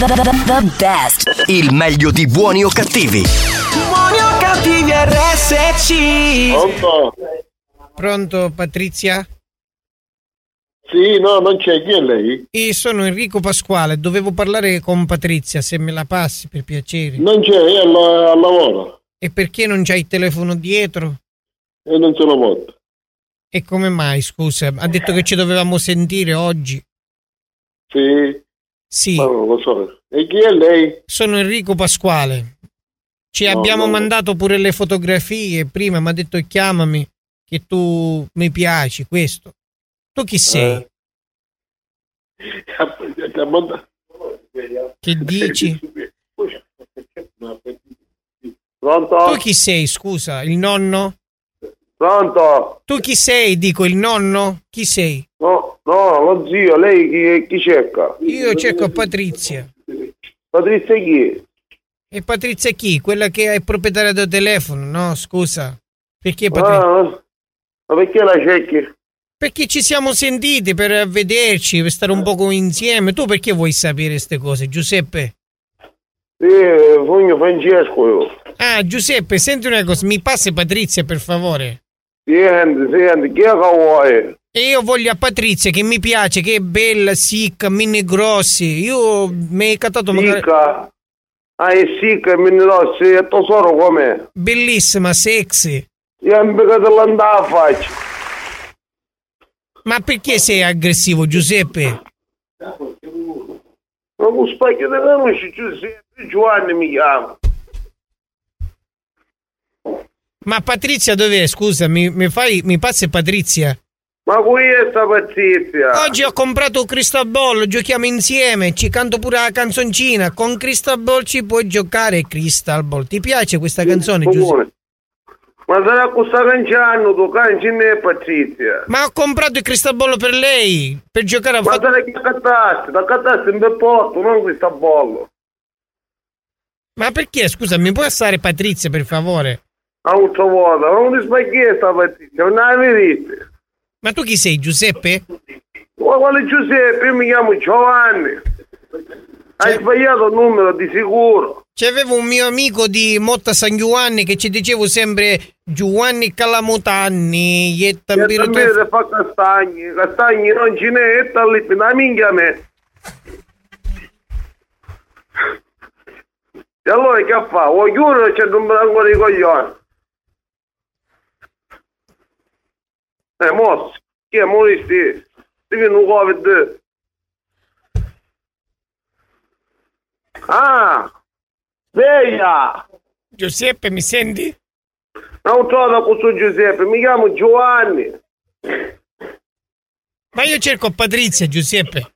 The, the, the best. Il meglio di buoni o cattivi. Buoni o cattivi RSC. Pronto? Pronto, Patrizia? Sì, no, non c'è. Chi è lei? Io sono Enrico Pasquale, dovevo parlare con Patrizia, se me la passi per piacere. Non c'è, è al, al lavoro. E perché non c'hai il telefono dietro? E non sono morto. E come mai, scusa? Ha detto che ci dovevamo sentire oggi. Sì. Sì. Ma non lo so. E chi è lei? Sono Enrico Pasquale. Ci No, abbiamo no. mandato pure le fotografie prima, mi ha detto chiamami che tu mi piaci, questo. Tu chi sei? Eh. Ha mandato- Che dici? Pronto? Tu chi sei, scusa? Il nonno? Pronto? Tu chi sei, dico, il nonno? Chi sei? No, no, lo zio, lei chi, chi cerca? Io cerco Patrizia. Patrizia chi? E Patrizia chi? Quella che è proprietaria del telefono, no? Scusa. Perché Patrizia? Ah, ma perché la cerchi? Perché ci siamo sentiti per vederci, per stare un poco insieme. Tu perché vuoi sapere queste cose, Giuseppe? Sì, Fogno Francesco io. Ah, Giuseppe, senti una cosa, mi passi Patrizia per favore? Senti, senti, chi è che vuoi? Io voglio a Patrizia che mi piace, che è bella, sicca, mini grossi. Io mi hai cattato magari... Sicca. Ah, è sicca, e mi rossi, e tesoro com'è? Bellissima, sexy. Io mi peccato l'andare a faccia. Ma perché sei aggressivo, Giuseppe? Ma con specchio di Giuseppe, Giovanni mi chiama. Ma Patrizia dov'è? Scusa, mi, mi fai, mi passi Patrizia? Ma qui è sta pazzizia? Oggi ho comprato un Cristobal, giochiamo insieme, ci canto pure la canzoncina. Con Cristobal ci puoi giocare, Crystal Ball. Ti piace questa canzone, Giuseppe? Ma sarà questa canciano, tu canci ne è pazzizia. Ma ho comprato il Cristobal per lei, per giocare a Ma sarà che cattaste, da cattaste in bel porto, non bollo. Ma perché, scusa, mi puoi stare Patrizia, per favore? A un'altra volta, ma non ti spaghetti sta pazzizia, non la vedete. Ma tu chi sei, Giuseppe? Ma quale Giuseppe? Io mi chiamo Giovanni. Hai sbagliato il numero di sicuro. C'avevo un mio amico di Motta San Giovanni che ci dicevo sempre Giovanni Calamutanni, E Ietta tambire te fa castagni, castagni non ce n'è, e lì, una minchia a me. E allora che fa? O chiudo o c'è un branco di coglioni? Eh, chi è moristi? Ti viene un covid? Ah, sveglia! Giuseppe, mi senti? Non trovo questo Giuseppe, mi chiamo Giovanni. Ma io cerco Patrizia, Giuseppe.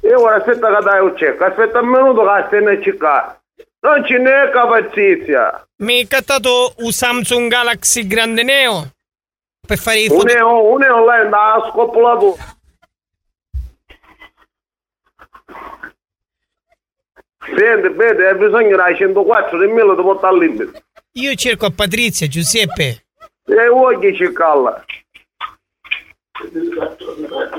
E ora aspetta che dai un cerco, aspetta un minuto che stai a cercare. Non ce n'è capacità. Mi hai cattato un Samsung Galaxy Grande Neo per fare i foto. è, un è online da scoppolato. Senti, vedi, hai bisogno dei 104 di mille di portare libero. Io cerco a Patrizia, Giuseppe. E vuoi che cercarla?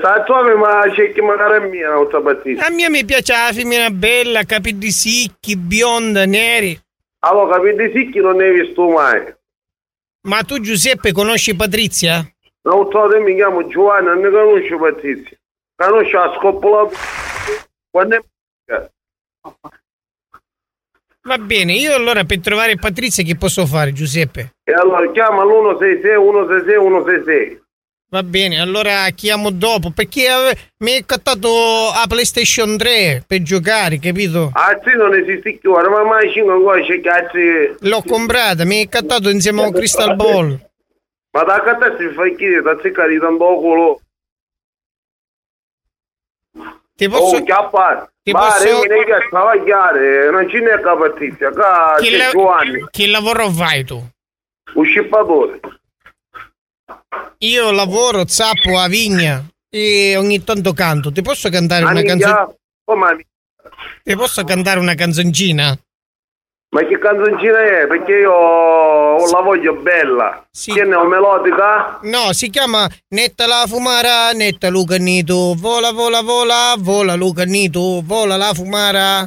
Sai, tu ma cerchi magari mia, non sapete. A me mi piace la femmina bella, capelli sicchi, bionda, neri. Allora, capite sicchi non ne hai visto mai. Ma tu, Giuseppe, conosci Patrizia? Non so, te mi chiamo Giovanni, non conosco Patrizia. Conosco la scoppolato. Quando è... Va bene, io allora per trovare Patrizia che posso fare, Giuseppe? E allora chiama l'166 166 166. Va bene, allora chiamo dopo perché mi hai cattato la PlayStation 3 per giocare, capito? Ah, sì, non esiste più, ora ma mai 5 ancora c'è cazzi. L'ho comprata, mi hai cattato insieme a un Crystal Ball. Ma da cattare si fa chiedere, da ziccare tanto culo. Ti posso... Oh, chiappa. ti Ma posso- che travagliare, non ce n'è capacità, qua Che, la- che lavoro fai tu? un scippatore. Io lavoro, zappo a vigna e ogni tanto canto. Ti posso cantare una canzone? come amica? Ti posso cantare una canzoncina? Ma che canzoncina è? Perché io la voglio bella. Che ne ho melodica? No, si chiama Netta la fumara, netta Lucanito. Vola, vola, vola, vola Lucanito. Vola la fumara.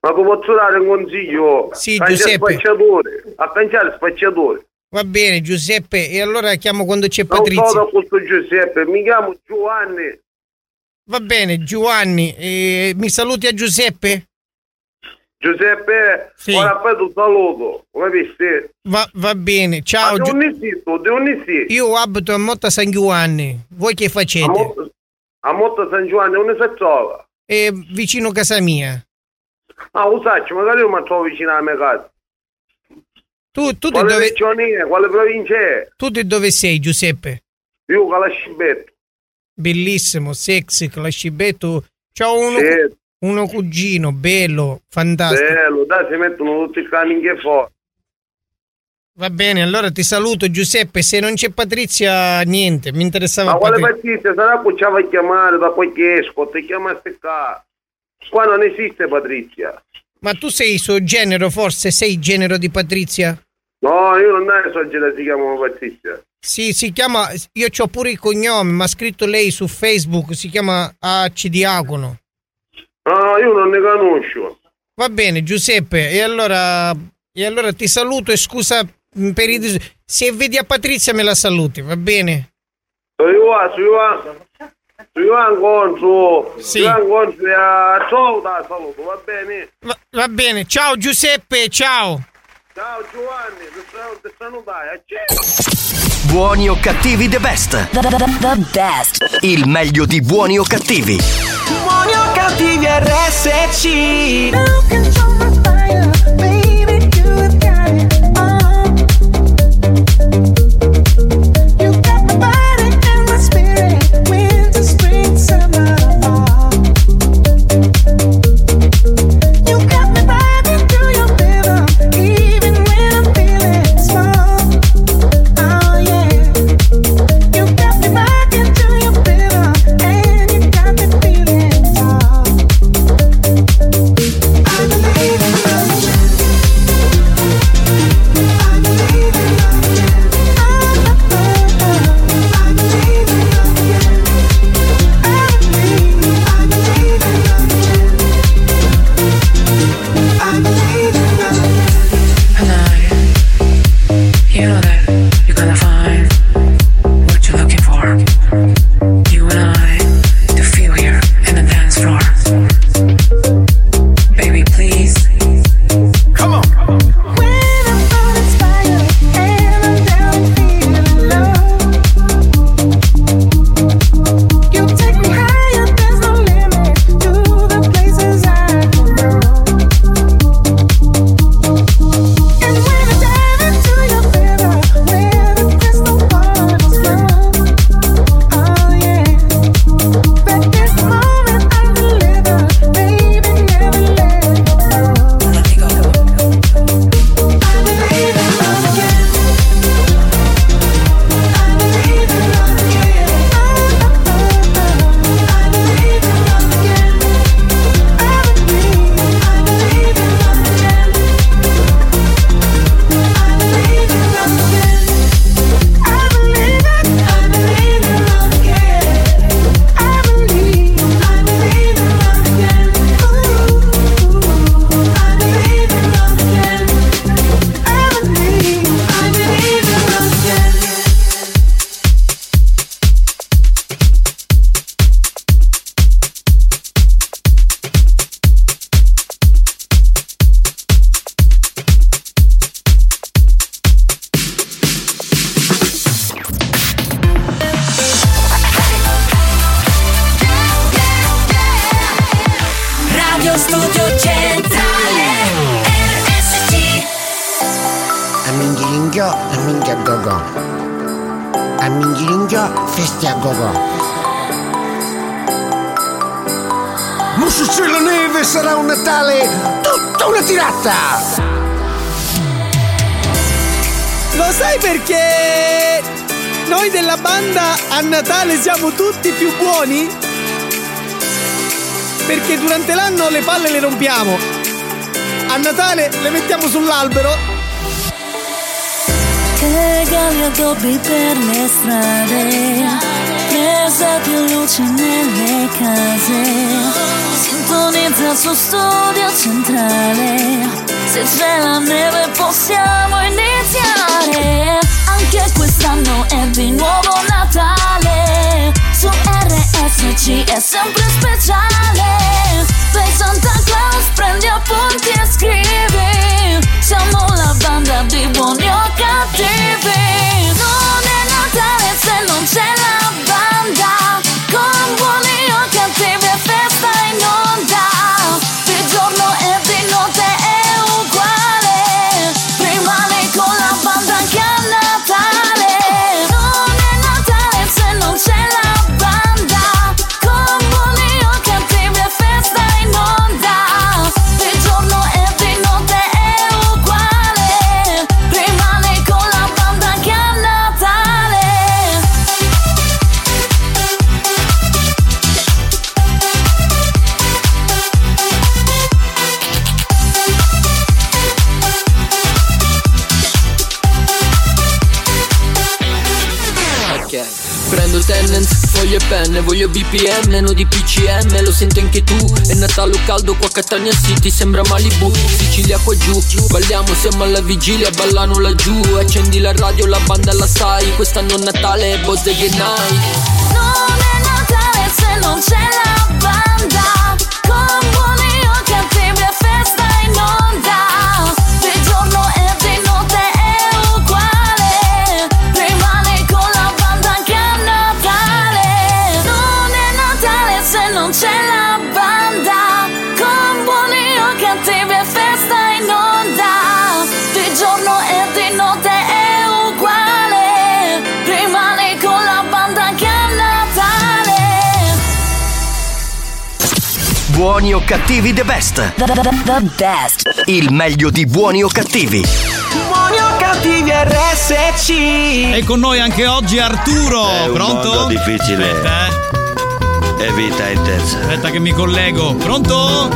Ma tu posso dare un consiglio? Sì, Giuseppe. spacciatore. A canciare spacciatore. Va bene, Giuseppe, e allora chiamo quando c'è Non Patrizia. da questo Giuseppe, mi chiamo Giovanni. Va bene, Giovanni, eh, mi saluti a Giuseppe? Giuseppe, Sì. ora poi ti saluto. Capisci? Va, va bene, ciao. Ma Giu- devo iniziare, devo iniziare. Io abito a Motta San Giovanni. Voi che A facete? Motta, a Motta San Giovanni, non si trova. È vicino casa mia. Ah, sai, magari io mi trovo vicino alla mia casa. Tu, tu, di Quale dove, regione è? Quale provincia è? tu di dove sei, Giuseppe? Io con la Scibetto. Bellissimo, sexy, clascibetto. C'ho uno, Sì. uno cugino, bello, fantastico. Bello, dai, si mettono tutti i cani che fuori. Va bene, allora ti saluto Giuseppe. Se non c'è Patrizia, niente, mi interessava Ma quale Patrizia. Sarà che ci va a chiamare da qualche esco, ti chiamaste qua. Qua non esiste Patrizia. Ma tu sei suo genero, forse? Sei genero di Patrizia? No, io non so se si chiama Patrizia. Sì, si chiama. Io ho pure il cognome, ma ha scritto lei su Facebook, si chiama AC Diacono. No, io non ne conosco. Va bene, Giuseppe, e allora, e allora ti saluto e scusa per i dis- Se vedi a Patrizia me la saluti, va bene? Io, io. Io incontro. Sì. Io incontro e a saluto, va bene? Va, va bene, ciao Giuseppe, ciao! Ciao Giovanni, ti sal- ti salutai. Buoni o cattivi the best. The, the, the, the best. Il meglio di buoni o cattivi. Buoni o cattivi RSC Festi a gogo. Ma se c'è la neve sarà un Natale tutta una tirata! Lo sai perché noi della banda a Natale siamo tutti più buoni? Perché durante l'anno le palle le rompiamo. A Natale le mettiamo sull'albero. Regali addobbi per le strade Mese più luci nelle case Sintonizza su studio centrale. Se c'è la neve possiamo iniziare. Anche quest'anno è di nuovo Natale. Su RSC è sempre speciale. Per Santa Claus prendi appunti e scrivi. Siamo la banda di buoni o cattivi Non BPM, no di PCM, lo senti anche tu. È Natale caldo qua a Catania City, sembra Malibu. Sicilia qua giù, balliamo, siamo alla vigilia, ballano laggiù. Accendi la radio, la banda la sai, quest'anno Natale Bozze che night Non è Natale se non c'è la Buoni o cattivi the best. The, the, the, the best. Il meglio di buoni o cattivi. Buoni o cattivi RSC E con noi anche oggi Arturo. È un Pronto? mondo difficile. Aspetta, eh. E vita intensa. Aspetta che mi collego. Pronto?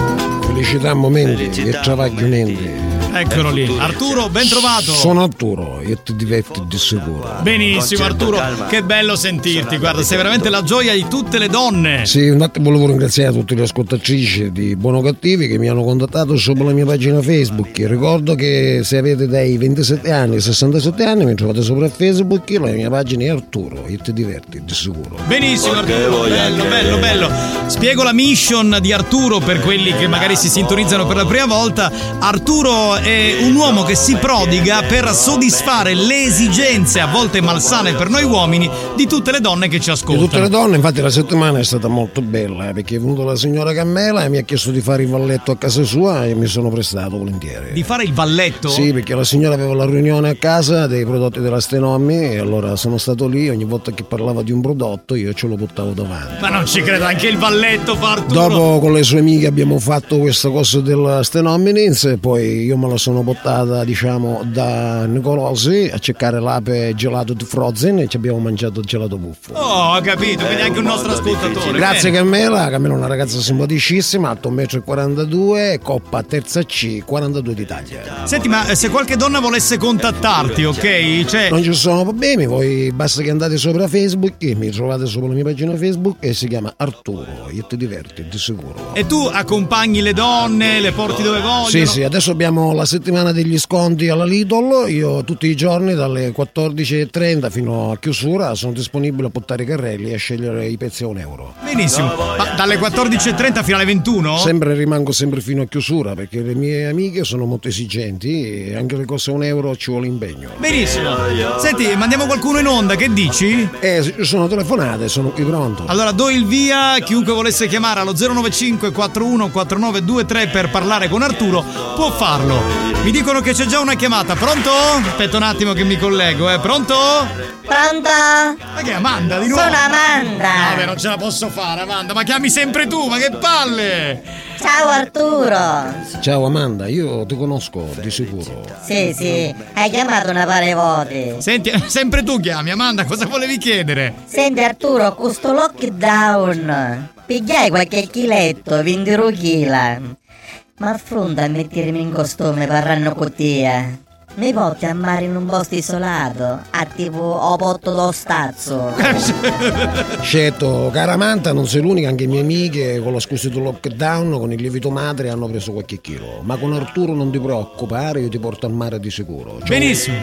Felicità momenti e travaglio niente. Eccolo lì. Arturo, ben trovato. Sono Arturo e ti diverti di sicuro. Benissimo Arturo, che bello sentirti, guarda, sei veramente la gioia di tutte le donne. Sì, un attimo volevo ringraziare tutte le ascoltatrici di Buono Cattivi che mi hanno contattato sopra la mia pagina Facebook. Ricordo che se avete dai 27 anni ai 67 anni mi trovate sopra Facebook, la mia pagina è Arturo e ti diverti di sicuro. Benissimo Arturo, bello, bello, bello. Spiego la mission di Arturo per quelli che magari si sintonizzano per la prima volta. Arturo è un uomo che si prodiga per soddisfare le esigenze, a volte malsane per noi uomini, di tutte le donne che ci Di ascoltano. tutte le donne, infatti la settimana è stata molto bella eh, perché è venuta la signora Cammela e mi ha chiesto di fare il valletto a casa sua e mi sono prestato volentieri. Di fare il valletto? Sì, perché la signora aveva la riunione a casa dei prodotti della Stenomi e allora sono stato lì, ogni volta che parlava di un prodotto io ce lo portavo davanti. Ma non ci credo, anche il valletto fa Arturo. Dopo con le sue amiche abbiamo fatto questa cosa della Stenominins e poi io me la sono portata diciamo da Nicolosi a cercare l'ape gelato di Frozen e ci abbiamo mangiato il gelato buffo. Oh, ho capito, quindi anche un nostro ascoltatore. Grazie Bene. Carmela, Carmela è una ragazza simpaticissima, alto 1,42 m, coppa terza C, 42 d'Italia. Senti, ma eh, se qualche donna volesse contattarti, ok? Cioè, Non ci sono problemi, voi basta che andate sopra Facebook, mi trovate sopra la mia pagina Facebook e si chiama Arturo, io ti diverti, di sicuro. e tu accompagni le donne, le porti dove vogliono? Sì, sì, adesso abbiamo la settimana degli sconti alla Lidl, io tutti i giorni dalle 14.30 fino a chiusura sono disponibile a portare i carrelli e a scegliere i pezzi a un euro. Benissimo. Ma dalle 14.30 fino alle 21? Sempre rimango sempre fino a chiusura perché le mie amiche sono molto esigenti e anche le cose a un euro ci vuole impegno. Benissimo. Senti, mandiamo qualcuno in onda, che dici? Eh, ci sono telefonate, sono qui pronto. Allora do il via, chiunque volesse chiamare allo 095 41 4923 per parlare con Arturo può farlo. Mi dicono che c'è già una chiamata, pronto? Aspetta un attimo che mi collego, eh, pronto? Pronto? Ma che è Amanda di nuovo? Sono Amanda. No, beh, non ce la posso fare, Amanda, ma chiami sempre tu, ma che palle! Ciao Arturo. Ciao Amanda, io ti conosco di sicuro. Sì, sì, hai chiamato una pare volte. Senti, sempre tu chiami, Amanda, cosa volevi chiedere? Senti Arturo, questo lockdown, pigliai qualche chiletto, 20 chila. Ma affronta a mettermi in costume parranno cottia. Mi porti a mare in un posto isolato, a tipo o potto do stazzo. Certo, cara Amanda, non sei l'unica, anche le mie amiche con la scusa del lockdown, con il lievito madre hanno preso qualche chilo. Ma con Arturo non ti preoccupare, io ti porto al mare di sicuro. C'ho- Benissimo.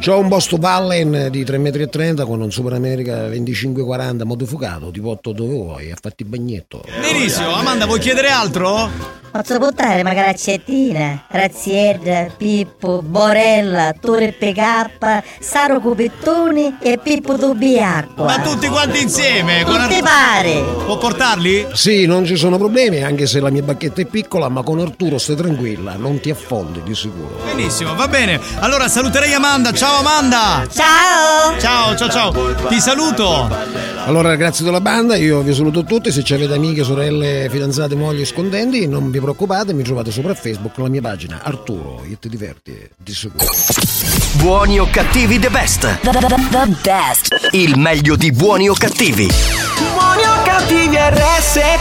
C'ho un posto Vallen di 3,30 m con un Super America 2540 modificato, ti porto dove vuoi, a fatti il bagnetto. Benissimo, Amanda, vuoi chiedere altro? Posso portare magari accettina, Razzied, Pippo, Borella, Tore PK, Saro Cupettoni e Pippo Tubiacqua. Ma tutti quanti insieme? con Tutti Ar- pare. Può portarli? Sì, non ci sono problemi, anche se la mia bacchetta è piccola, ma con Arturo stai tranquilla, non ti affondi di sicuro. Benissimo, va bene. Allora saluterei Amanda. Ciao Amanda! Ciao! Ciao, ciao, ciao. Ti saluto. Allora, grazie della banda, io vi saluto tutti, se ci avete amiche, sorelle, fidanzate, mogli, scondenti, non vi preoccupate, mi trovate sopra Facebook la mia pagina Arturo, io ti diverti, di sicuro. Buoni o cattivi the best. The, the, the best. Il meglio di buoni o cattivi. Buoni o cattivi RSC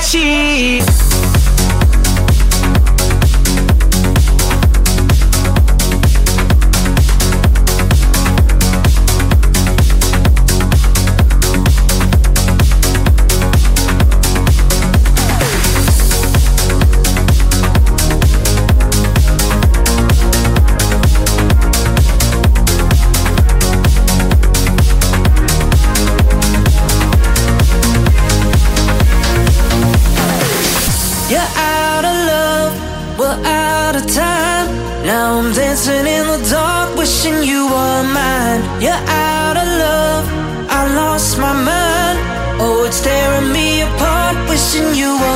And you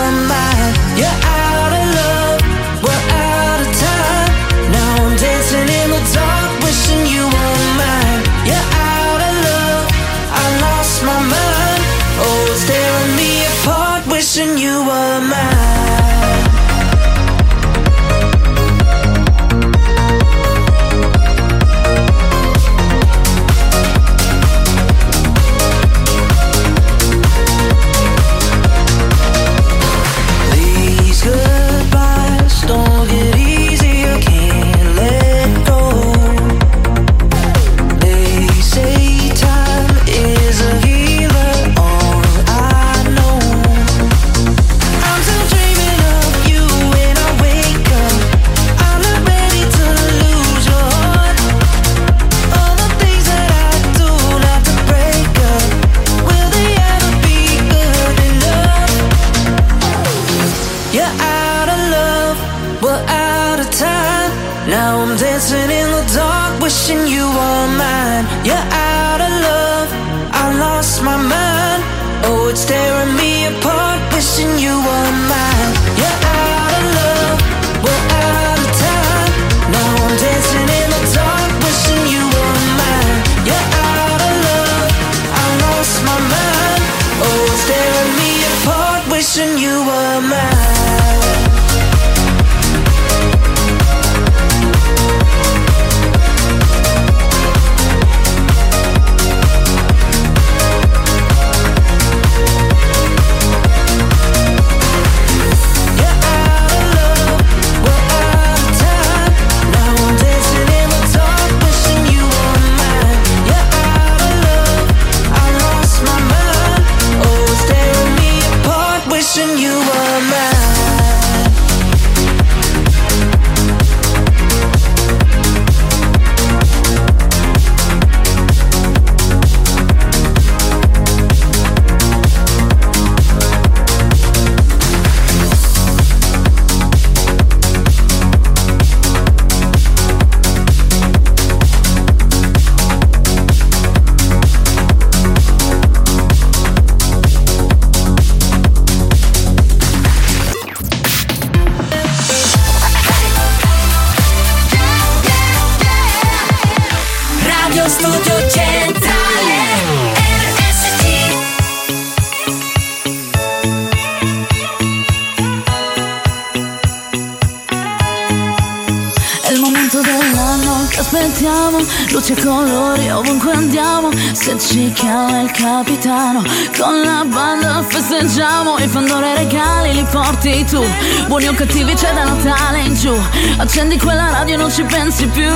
Accendi quella radio e non ci pensi più.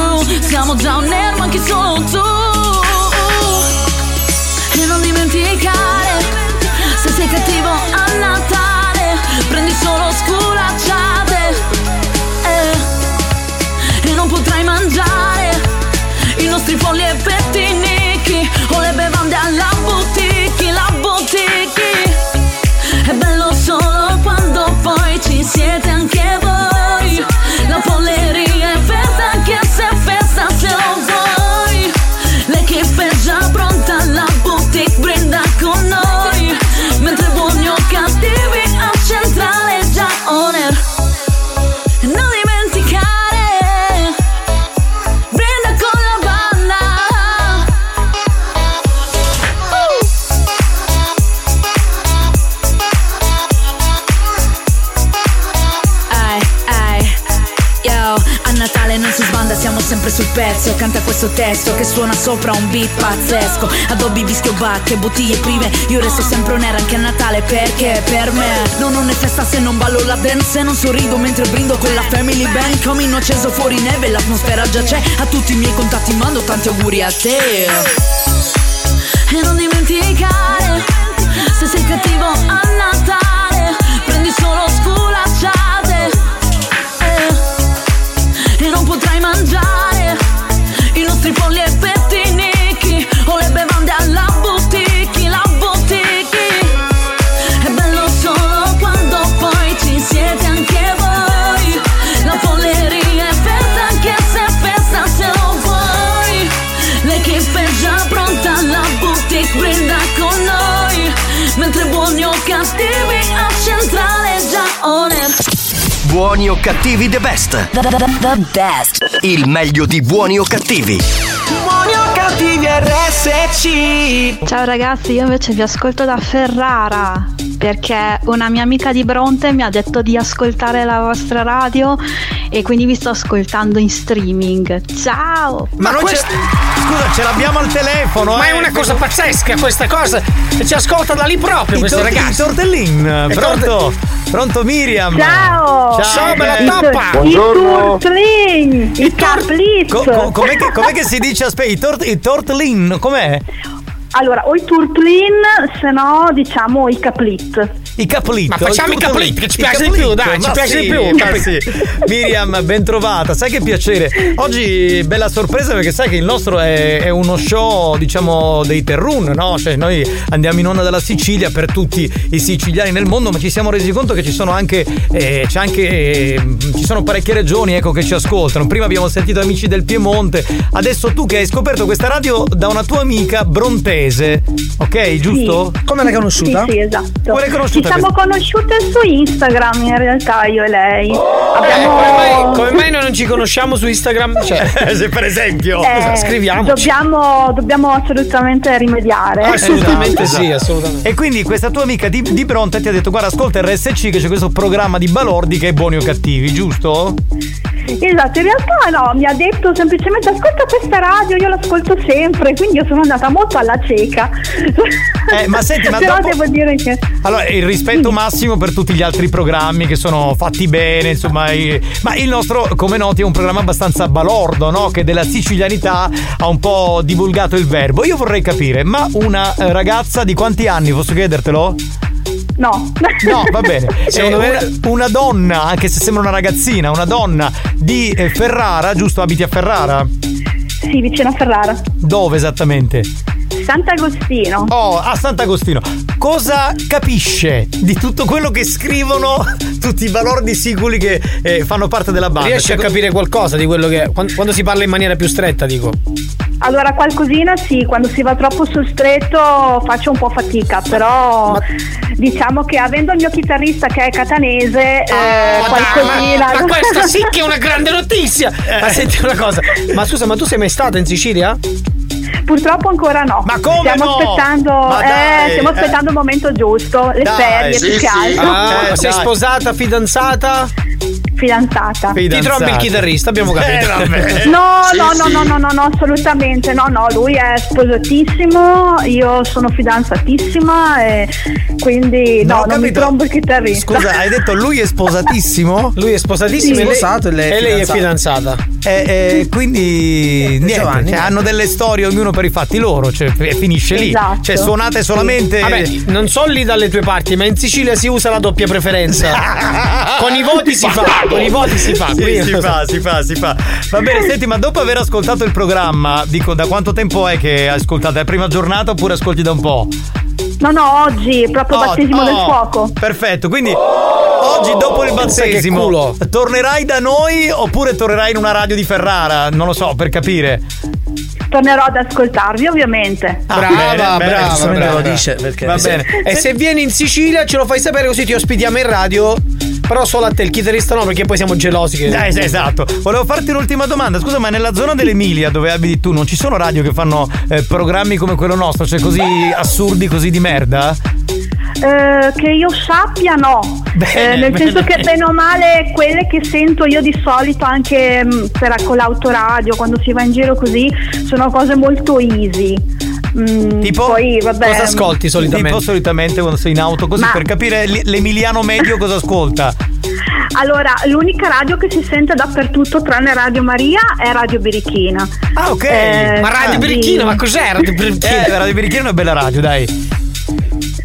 Siamo già un ma chi solo tu. E non dimenticare pezzo. Canta questo testo che suona sopra un beat pazzesco. Adobi, vischio, bacche, bottiglie prive. Io resto sempre air anche a Natale perché per me non ho né festa se non ballo la dance. E non sorrido mentre brindo con la family band. Camino acceso fuori neve, l'atmosfera già c'è. A tutti i miei contatti mando tanti auguri a te. E non dimenticare, se sei cattivo a Natale, prendi solo sculacciate. Eh, e non potrai mangiare i nostri polli e pettinichi o le bevande alla Buoni o cattivi the best. The, the- the- the best. Il meglio di buoni o cattivi. Buoni o cattivi RSC Ciao ragazzi, io invece vi ascolto da Ferrara perché una mia amica di Bronte mi ha detto di ascoltare la vostra radio e quindi vi sto ascoltando in streaming. Ciao! Ma non c'è. Scusa, ce l'abbiamo al telefono. Ma eh, è una cosa pazzesca questa cosa. Ci ascolta da lì proprio I, questo tor- i ragazzo. tortellin. Pronto? Pronto Miriam? Ciao! Ciao, bella bella toppa. I turtlin! I caplitz! Co- co- com'è, che, com'è che si dice? Aspetta, i, tort- i tortlin, com'è? Allora, o i turtlin, se no diciamo i caplit. I caplit. Ma facciamo i caplit, che ci piace di più, dai, ci piace di più. ma sì. Miriam, ben trovata. Sai che piacere. Oggi bella sorpresa perché sai che il nostro è, è uno show, diciamo, dei Terrun, no? Cioè, noi andiamo in onda dalla Sicilia per tutti i siciliani nel mondo, ma ci siamo resi conto che ci sono anche. eh, c'è anche. eh, ci sono parecchie regioni, ecco, che ci ascoltano. Prima abbiamo sentito amici del Piemonte. Adesso tu che hai scoperto questa radio da una tua amica brontese. Ok, giusto? Come l'hai conosciuta? Sì, sì, esatto. Come l'hai conosciuta Ci siamo questa? conosciute su Instagram in realtà io e lei. Abbiamo... Eh, come, mai, come mai noi non ci conosciamo su Instagram? Cioè, Se per esempio. Eh, scriviamoci. Dobbiamo, dobbiamo assolutamente rimediare. Assolutamente Esatto, sì, assolutamente. E quindi questa tua amica di, di Bronte ti ha detto guarda ascolta RSC che c'è questo programma di balordi che è buoni o cattivi, giusto? Esatto, in realtà no, mi ha detto semplicemente ascolta questa radio, io l'ascolto sempre, quindi io sono andata molto alla cieca. Eh, ma senti, ma Però dopo- devo dire che... Allora, il rispetto massimo per tutti gli altri programmi che sono fatti bene, insomma, i- ma il nostro, come noti, è un programma abbastanza balordo, no? Che della sicilianità ha un po' divulgato il verbo. Io vorrei capire, ma una ragazza di quanti anni, posso chiedertelo? No. No, va bene. Secondo me- una, una donna, anche se sembra una ragazzina, una donna di eh, Ferrara, giusto? Abiti a Ferrara? Sì, vicino a Ferrara. Dove esattamente? Sant'Agostino. Oh, a Sant'Agostino. Cosa capisce di tutto quello che scrivono tutti i balordi siculi che eh, fanno parte della banda? Riesci a Cioè, capire qualcosa di quello che. Quando, quando si parla in maniera più stretta, dico. Allora, qualcosina sì, quando si va troppo sul stretto faccio un po' fatica, però diciamo che avendo il mio chitarrista che è catanese, eh, Ma, qualcosina... ma questa sì che è una grande notizia! Ma senti una cosa, ma scusa, ma tu sei mai stata in Sicilia? Purtroppo ancora no. Ma come stiamo no? aspettando, Ma eh, stiamo eh. aspettando il momento giusto, le Dai, ferie sì, più che sì. altro. Ah, sei sposata, fidanzata? Fidanzata. Ti trombi il chitarrista, abbiamo capito. vabbè. No, Sì, no, no, sì. no, no, no, no, assolutamente no, no, lui è sposatissimo, io sono fidanzatissima e quindi no, ho non mi trombo il chitarrista. Scusa, hai detto lui è sposatissimo? Lui è sposatissimo Sì. e lei, Sposato e lei è e lei è fidanzata. E, e quindi niente, Giovanni, cioè, niente. hanno delle storie ognuno per i fatti loro, cioè finisce lì. Esatto. Cioè suonate solamente Vabbè, non so lì dalle tue parti, ma in Sicilia si usa la doppia preferenza. con i voti si fa, con i voti si fa. Sì, quindi- si fa, si fa, si fa. Va bene, senti, ma dopo aver ascoltato il programma, dico, da quanto tempo è che ascoltate? È la prima giornata oppure ascolti da un po'? No, no, oggi proprio Oh, battesimo del oh, fuoco. Perfetto, quindi oggi dopo il battesimo culo. tornerai da noi oppure tornerai in una radio di Ferrara? Non lo so, per capire. Tornerò ad ascoltarvi ovviamente. Ah, Brava, bene, bene, brava, giustamente brava. lo dice, perché- Va bene. E se vieni in Sicilia ce lo fai sapere così ti ospitiamo in radio. Però solo a te, il chitarrista no, perché poi siamo gelosi. Che... Eh, sì, esatto. Volevo farti un'ultima domanda. Scusa, ma nella zona dell'Emilia dove abiti tu non ci sono radio che fanno eh, programmi come quello nostro, cioè così assurdi, così di merda? Eh, che io sappia no, Bene, Eh, nel bene. senso che bene o male quelle che sento io di solito anche mh, per, con l'autoradio quando si va in giro così sono cose molto easy. Mm, Tipo? poi, vabbè, Cosa ascolti solitamente? Tipo solitamente quando sei in auto così Ma- per capire l'emiliano medio cosa ascolta. Allora, l'unica radio che si sente dappertutto tranne Radio Maria è Radio Birichina. Ah, ok. Eh, Ma Radio sì. Birichina, ma cos'è Radio Birichina? Eh, Radio Birichina è una bella radio, dai.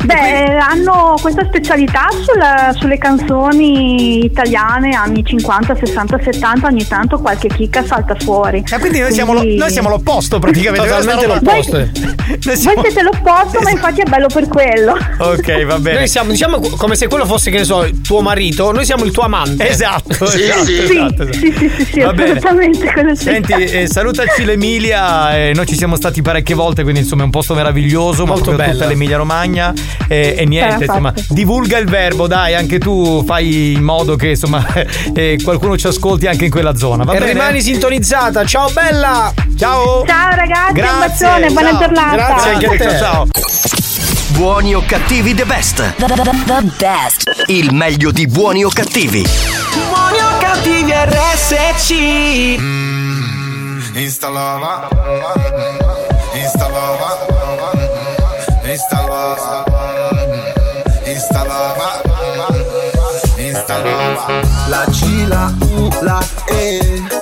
Beh, hanno questa specialità sulla- sulle canzoni italiane anni 50, 60, 70, ogni tanto qualche chicca salta fuori. E quindi noi siamo, lo- noi siamo l'opposto praticamente. Totalmente Noi l'opposto. Voi siamo- siete l'opposto, ma infatti è bello per quello. Ok, va bene. Noi siamo, diciamo, come se quello fosse, che ne so, tuo marito, noi siamo il tuo amante. Esatto, Sì, esatto, sì. esatto, esatto. Sì, sì, sì, sì, assolutamente quello sì. Senti, eh, salutaci l'Emilia, eh, noi ci siamo stati parecchie volte, quindi insomma è un posto meraviglioso, Molto bella. tutta l'Emilia Romagna eh, e niente, Eh, insomma, divulga il verbo, dai, anche tu fai in modo che insomma eh, qualcuno ci ascolti anche in quella zona, va e bene? rimani sintonizzata. Ciao bella! Ciao! Ciao ragazzi, Grazie, un bacione, buona ciao. giornata. Grazie anche a te. Ciao, ciao. Buoni o cattivi the best. The, the, the, the best. Il meglio di buoni o cattivi. Buoni o cattivi RSC. Instalava, instalava, instalava, installava, La C, la U, la E.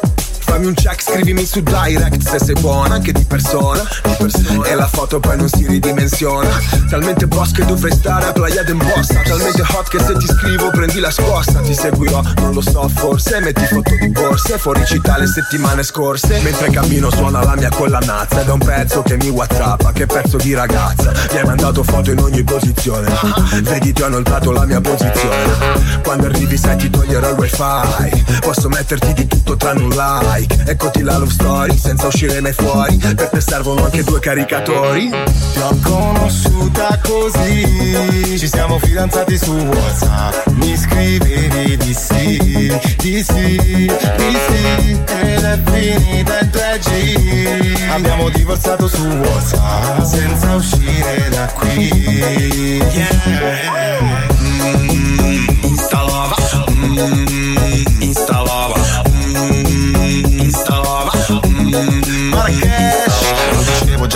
Fammi un check, scrivimi su direct se sei buona anche di persona, di persona. E la foto poi non si ridimensiona. Talmente boss che dovrei stare a Playa d'Embossa Talmente hot che se ti scrivo prendi la scossa. Ti seguirò, non lo so forse Metti foto di borse, fuori città le settimane scorse. Mentre cammino suona la mia collanazza. Ed è un pezzo che mi whatsappa, che pezzo di ragazza. Mi hai mandato foto in ogni posizione. Vedi ti ho inoltrato la mia posizione. Quando arrivi sai ti toglierò il wifi. Posso metterti di tutto tranne un like Eccoti la love story senza uscire mai fuori. Per te servono anche due caricatori. Ti ho conosciuta così. Ci siamo fidanzati su Whatsapp. Mi scrivevi di sì, di sì, di sì Ed è finita in 3G Abbiamo divorziato su Whatsapp Senza uscire da qui. Yeah. Mm, Instalava Mm, Instalava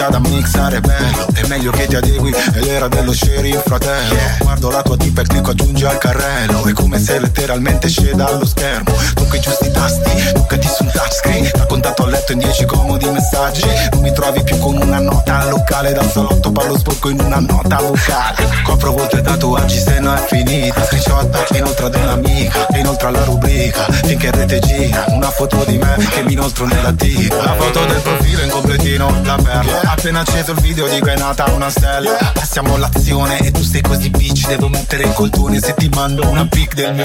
già da mixare bello È meglio che ti adegui ed era dello sheriff fratello. Guardo la tua tipa e clicco aggiungi al carrello. È come se letteralmente esce dallo schermo. Tocca i giusti tasti, toccati su un touchscreen. Da contatto a letto in 10 comodi messaggi. Non mi trovi più con una nota al locale Dal salotto. Parlo sporco in una nota vocale. Copro volte tatuaggi se no è finita. Screenshot inoltre ad un'amica E inoltre alla rubrica. Finché in rete gira Una foto di me che mi inoltro nella tica La foto del profilo in completino La perla Appena acceso il video dico è nata una stella. Passiamo l'azione e tu sei così bitch Devo mettere il coltone se ti mando una pic del mio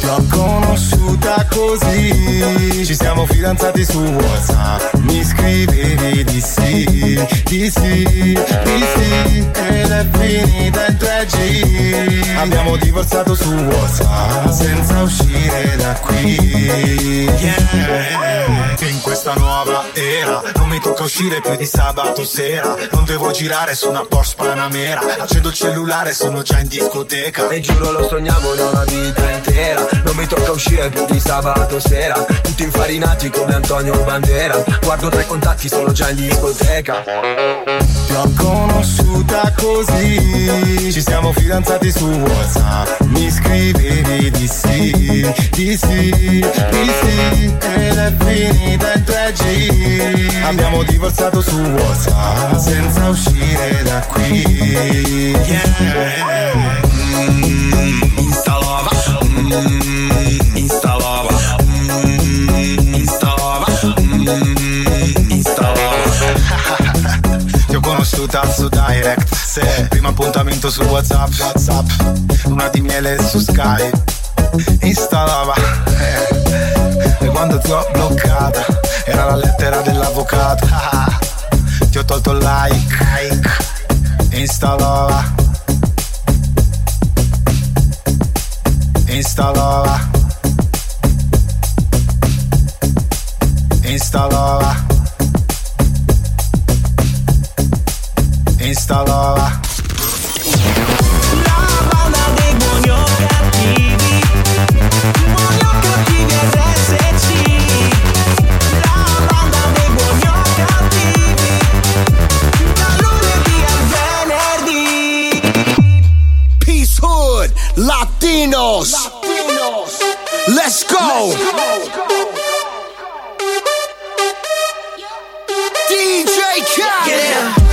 Ti ho conosciuta così. Ci siamo fidanzati su Whatsapp. Mi scrivevi di sì, di sì, di sì Ed è finita in 3G Abbiamo divorziato su Whatsapp Senza uscire da qui. Yeah. In questa nuova era Non mi tocca uscire più di sabato sera. Non devo girare su una Porsche Panamera. Accendo il cellulare, sono già in discoteca. E giuro lo sognavo da una vita intera. Non mi tocca uscire più di sabato sera. Tutti infarinati come Antonio Bandera. Guardo tra i contatti, sono già in discoteca. Ti ho conosciuta così. Ci siamo fidanzati su Whatsapp. Mi scrivevi di sì, di sì, di sì. Ed è finita in 3G Abbiamo divorziato su Whatsapp Senza uscire da qui yeah. Mm, Instalava mm, Instalava mm, Instalava mm, Instalava Ti ho conosciuta su Direct Se primo appuntamento su Whatsapp. Whatsapp. Luna di miele su Skype Installava. Eh. E quando ti ho bloccata Era la lettera dell'avvocato Ah, Ti ho tolto il like, like. Installava Installava Installava Installava Latinos. Latinos. Let's go. Let's go. DJ Khaled. Yeah.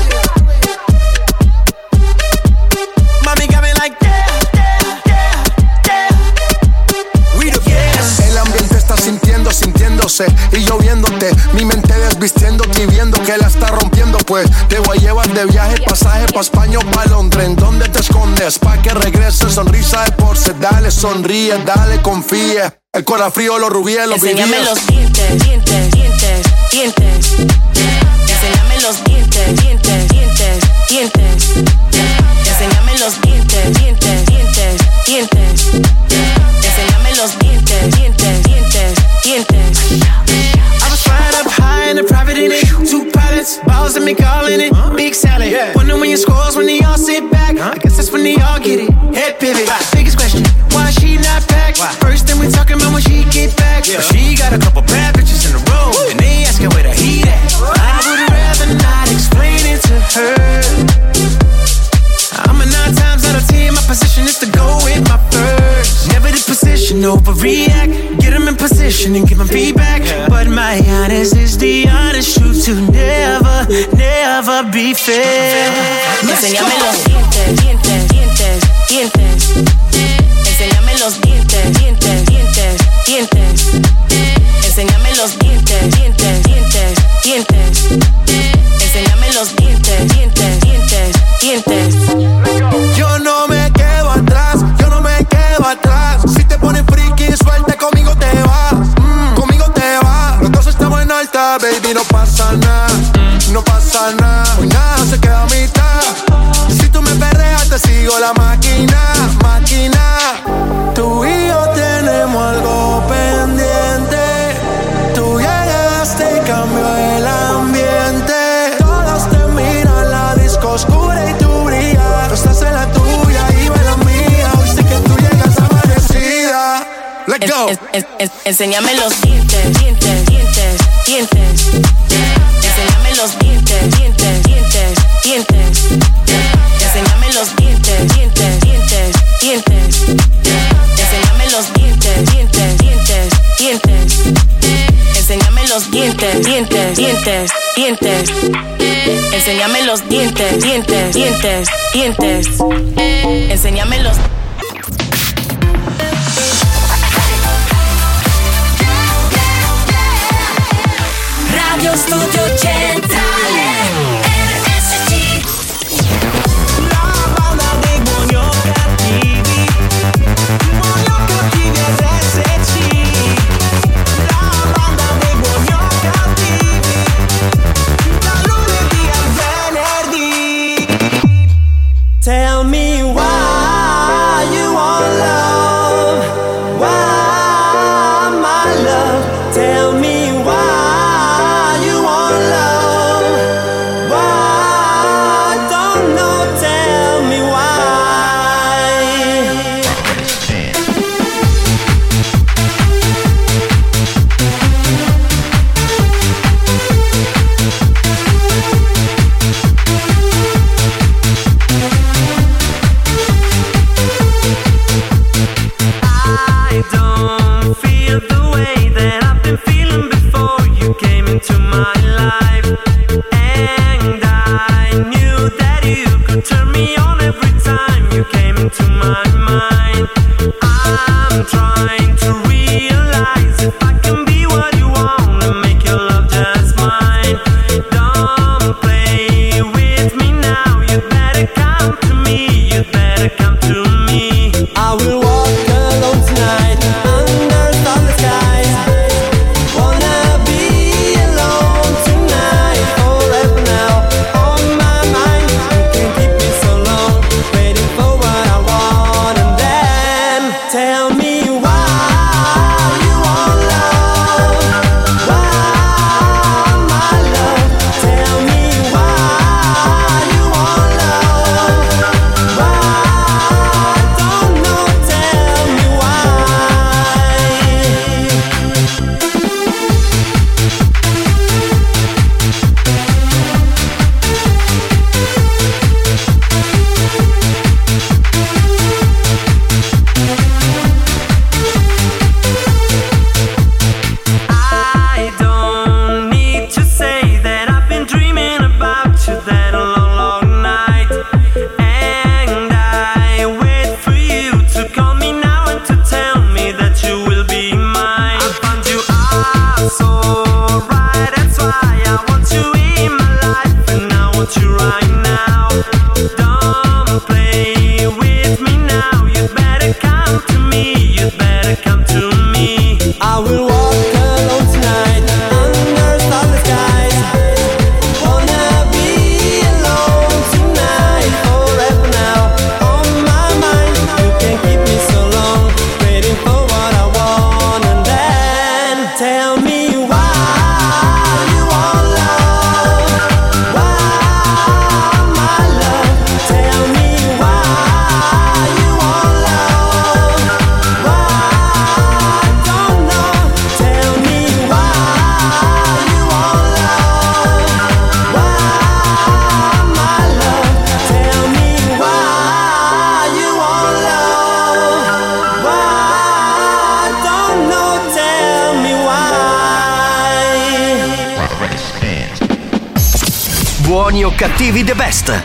Y yo viéndote. Mi mente desvistiéndote y viendo que la está rompiendo. Pues te voy a llevar de viaje, pasaje pa' España o pa' Londres. ¿En dónde te escondes? Pa' que regreses, sonrisa de porce. Dale, sonríe, dale, confía. El corazón frío, los rubíes, los Enséñame los dientes, dientes, dientes, dientes. Enséñame los dientes, dientes, dientes, dientes. Enséñame los dientes, dientes, dientes, dientes. Balls and me calling it. Big salad. Wonder when your scores when they all sit back. I guess that's when they all get it. Head pivot. Biggest question, why she not back? First thing we talking about when she get back. But she got a couple bad bitches in a row. And they asking where the heat at. I would rather not explain it to her. I'm a nine times out of ten. My position is to go with my first. Never the position, overreact. Get them in position and give them feedback. But my honest is the honest never, be fair. Enséñame los dientes, dientes, dientes, dientes. Enséñame los dientes, dientes, dientes, dientes. La máquina, máquina. Tú y yo tenemos algo pendiente. Tú llegaste y cambió el ambiente. Todos te miran, la disco oscura y tú brillas. Tú estás en la tuya y yo en la mía. Hoy sé que tú llegas amanecida. Let's go. En- en- en- enséñame los dientes, dientes, dientes, dientes. Dientes, dientes, dientes, dientes. Enséñame los dientes, dientes, dientes, dientes. Enséñame los Radio Studio Centrale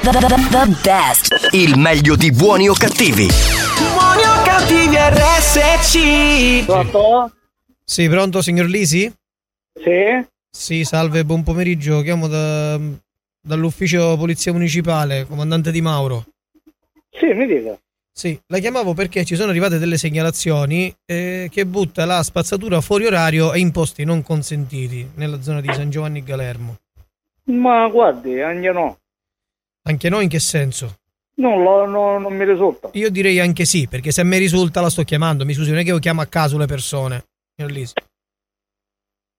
the the, the best. Il meglio di buoni o cattivi. Buoni o cattivi RSC. Pronto? Sì, pronto signor Lisi? Sì? Sì, salve, buon pomeriggio. Chiamo da- dall'ufficio polizia municipale, comandante Di Mauro. Sì, mi dica. Sì, la chiamavo perché ci sono arrivate delle segnalazioni eh, che butta la spazzatura fuori orario e in posti non consentiti nella zona di San Giovanni Galermo. Ma guardi, anche no. Anche noi in che senso? Non, lo- no- non mi risulta. Io direi anche sì, perché se mi risulta la sto chiamando. Mi scusi, non è che io chiamo a caso le persone.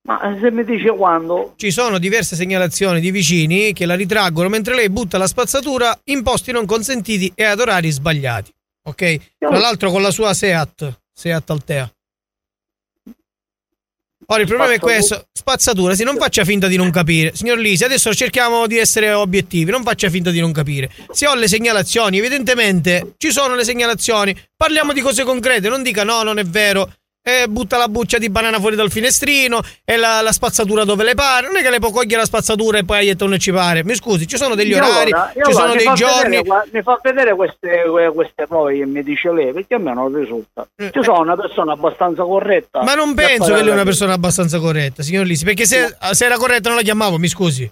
Ma se mi dice quando? Ci sono diverse segnalazioni di vicini che la ritraggono mentre lei butta la spazzatura in posti non consentiti e ad orari sbagliati. Ok? Tra l'altro con la sua Seat, Seat Altea. Ora il problema è questo, spazzatura, sì, non faccia finta di non capire. Signor Lisi, adesso cerchiamo di essere obiettivi, non faccia finta di non capire. Se ho le segnalazioni, evidentemente ci sono le segnalazioni, parliamo di cose concrete, non dica no, non è vero. E butta la buccia di banana fuori dal finestrino e la, la spazzatura dove le pare. Non è che le può cogliere la spazzatura e poi aietta non ci pare. Mi scusi, ci sono degli orari, e ci allora sono dei giorni. vedere mi fa vedere queste, que- queste che mi dice lei, perché a me non risulta. Ci sono una persona abbastanza corretta. Eh, Ma non penso che lei è la- una persona abbastanza corretta, signor Lisi, perché se, se era corretta non la chiamavo, mi scusi.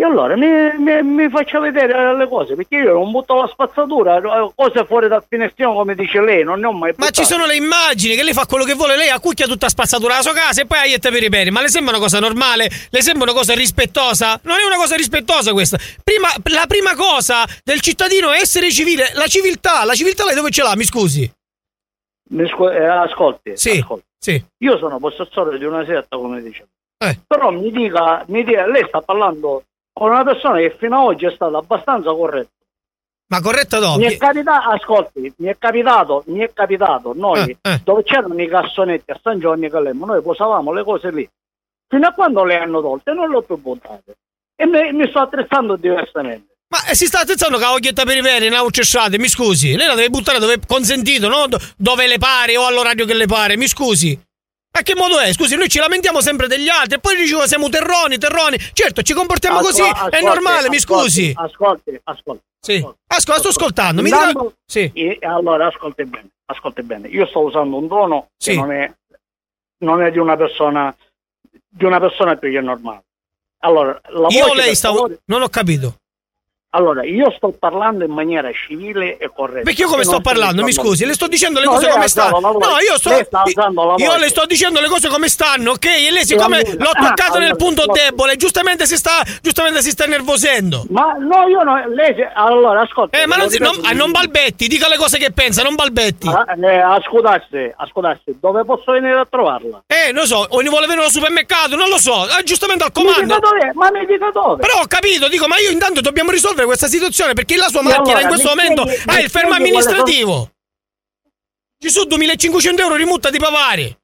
E allora mi, mi- mi faccia vedere le cose, perché io non butto la spazzatura, eh, cose fuori dal finestrino come dice lei, non ne ho mai Ma buttate. ci sono le immagini che lei fa quello che vuole, lei accucchia tutta spazzatura alla sua casa e poi aietta per i peri. Ma le sembra una cosa normale? Le sembra una cosa rispettosa? Non è una cosa rispettosa questa. Prima, la prima cosa del cittadino è essere civile, la civiltà. La civiltà lei dove ce l'ha? Mi scusi. Mi scu- eh, ascolti, Sì, ascolti. sì. Io sono possessore di una setta, come dicevo. Eh. Però mi dica, mi dica, lei sta parlando con una persona che fino ad oggi è stata abbastanza corretta. Ma corretta Mi è dopo. capitato, ascolti, mi è capitato, mi è capitato, noi Eh, dove c'erano i cassonetti a San Giovanni Calemmo, noi posavamo le cose lì. Fino a quando le hanno tolte non le ho più buttate. E mi, mi sto attrezzando diversamente. Ma eh, si sta attrezzando che la voglietta per i peri, non cessate, mi scusi. Lei la deve buttare dove è consentito, no? Do- dove le pare o all'orario che le pare, mi scusi. A che modo è? Scusi, noi ci lamentiamo sempre degli altri e poi dicevo siamo terroni, terroni. Certo, ci comportiamo Ascol- così, è ascolti, normale, mi ascolti, scusi. Ascolti, ascolti. Sì. Ascolta, sto ascoltando. Mi dica... Intanto- e- allora, ascolti bene, ascolti bene. Io sto usando un tono Sì. che non è, non è di una persona di una persona più che normale. Allora, la Io lei stavo... favore- Non ho capito. Allora, io sto parlando in maniera civile e corretta. Perché io come sto parlando? Mi scusi, le sto dicendo le No, cose come stanno. No, io sto. Io le sto dicendo le cose come stanno, ok? E lei, siccome Sì, l'ho toccato ah, nel allora, punto ascolti. debole, giustamente si sta. Giustamente si sta nervosendo. Ma no, io no, lei allora ascolta. Eh, ma non, si, non, ah, non balbetti, dica le cose che pensa, non balbetti. Ah, eh, ascoltasse, ascoltasse, dove posso venire a trovarla? Eh, non so, o ne vuole venire al supermercato, non lo so. Ah, giustamente al Mi dica comando. dove, ma mi dica dove? Però ho capito, dico, ma io intanto dobbiamo risolvere questa situazione perché la sua macchina allora, in questo momento spieghi- ha il fermo amministrativo. Ci sono 2500 euro di multa di Pavari.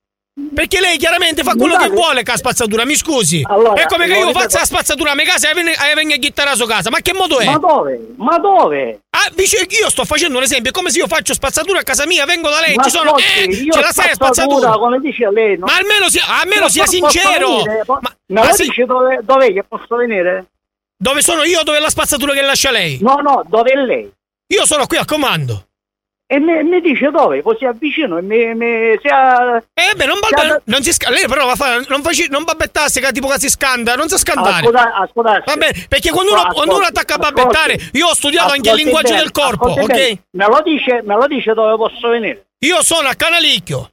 Perché lei chiaramente fa quello che vuole con la spazzatura, mi scusi. Allora, è come che io faccia la spazzatura a mia casa e venga- a chittare a sua casa. Ma che modo è? Ma dove? Ma dove? Ah, dice- io sto facendo un esempio, è come se io faccio spazzatura a casa mia, vengo da lei, Ma ci sono. ascolti, Eh, ce la sai la spazzatura, come dice lei, no? Ma almeno sia, almeno Ma sia sincero. venire? Ma, ma lo sì, dice dove, dov'è che posso venire? Dove sono io o dove è la spazzatura che lascia lei? No, no, dove è lei? Io sono qui al comando. E mi, mi dice dove, così avvicino e mi, mi sia... Eh beh, non, balbe- non si sca- lei però va a fare, non, faci- non balbettasse che tipo che si scanda, non si scandare. Ascolta, ascolta. Va bene, perché quando uno, Ascolti, quando uno attacca a ascolti. balbettare, io ho studiato anche il linguaggio bene, del corpo, ok? bene. Me lo dice, me lo dice dove posso venire? Io sono a Canalicchio.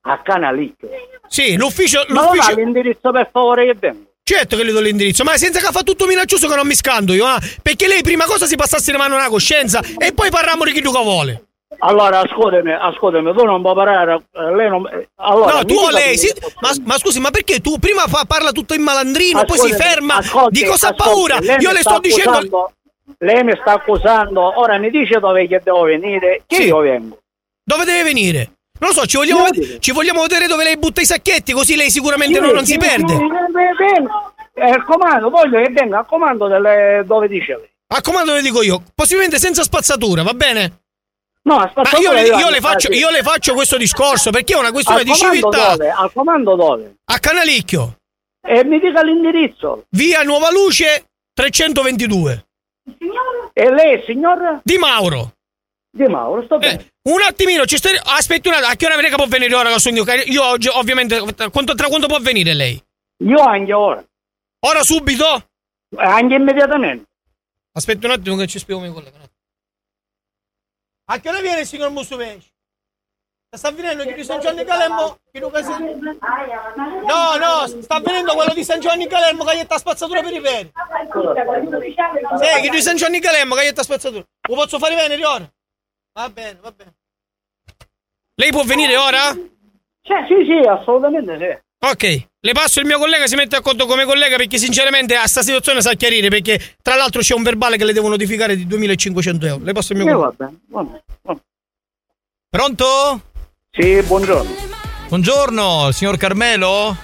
A Canalicchio. Sì, l'ufficio. Ma l'ufficio... ha l'indirizzo per favore che vengo. Certo che le do l'indirizzo, ma senza che fa tutto minaccioso che non mi scando io, ah? Perché lei prima cosa si passasse le mani una coscienza e poi parliamo di chi tu vuole. Allora, ascoltami, ascoltami, tu non puoi parlare, eh, lei non... eh, Allora, no, tu o lei, posso ma, ma scusi, ma perché tu prima fa- parla tutto in malandrino, poi si Ascoltami, ferma, ascolti, di cosa ha paura? Io le sto dicendo... accusando- Lei mi sta accusando, ora mi dice dove che devo venire, che Sì. io vengo. Dove deve venire? Non lo so, ci vogliamo, ci vogliamo vedere dove lei butta i sacchetti, così lei sicuramente Sì, non, non si perde. eh, vengo. Eh, il comando, voglio che venga al comando delle, dove dice lei. A comando le dico io, possibilmente senza spazzatura, va bene? No, aspetta, io, le, io le faccio, io le faccio questo discorso perché è una questione di civiltà. dove? Al comando dove? A Canalicchio, E mi dica l'indirizzo. via Nuova Luce 322. E lei, signor Di Mauro. Di Mauro, sto bene. Eh, un attimino, ci stai... aspetti un attimo, a che ora venga può venire ora col sogno? Io oggi ovviamente, quanto, tra quanto può venire lei? Io anche ora. Ora subito? Anche immediatamente. Aspetti un attimo che ci spiego mio collega. A che ora viene il signor Musumeci? Sta venendo chi di San Giovanni Si- No, no, sta venendo quello di San Giovanni Calemmo che gli sta spazzatura per i peri. Sì, chi di San Giovanni Calemmo che gli sta spazzatura. Lo posso fare venire ora? Va bene, va bene. Lei può venire ora? Cioè, sì, sì, assolutamente sì. Ok, le passo il mio collega, si mette a conto come collega perché sinceramente a sta situazione sa chiarire perché tra l'altro c'è un verbale che le devo notificare di 2500 euro. Le passo il mio Eh, collega. va bene, va bene, va bene. Pronto? Sì, buongiorno. Buongiorno, signor Carmelo?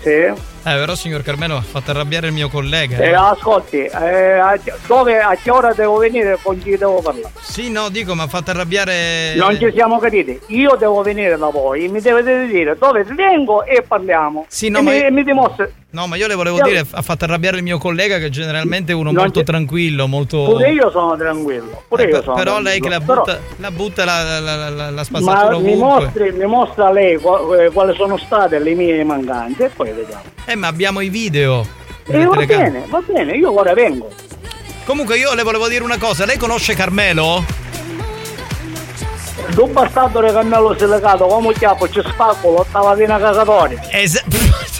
Sì. Eh, però signor Carmelo ha fatto arrabbiare il mio collega. Eh, ascolti, eh, a, dove, a che ora devo venire con chi devo parlare? Sì, no, dico, ma ha fatto arrabbiare... Non ci siamo capiti. Io devo venire da voi, mi dovete dire dove vengo e parliamo. Sì, no, e ma mi, io- mi dimostri. No, ma io le volevo Io- dire, ha fatto arrabbiare il mio collega che generalmente è uno Non molto ci- tranquillo, molto... Pure io sono tranquillo. Pure Eh, io sono però lei che la tranquillo. butta, la, butta la, la, la, la, la Ma spazzatura mi mostri, mi mostra lei eh, quali sono state le mie mancanze e poi vediamo. Eh, ma abbiamo i video. E delle va telecamere. bene, va bene, io ora vengo. Comunque io le volevo dire una cosa, lei conosce Carmelo? Tu bastardo di cammello silicato, come chiappo, ci spacco, stava di una cagatoria. Esatto.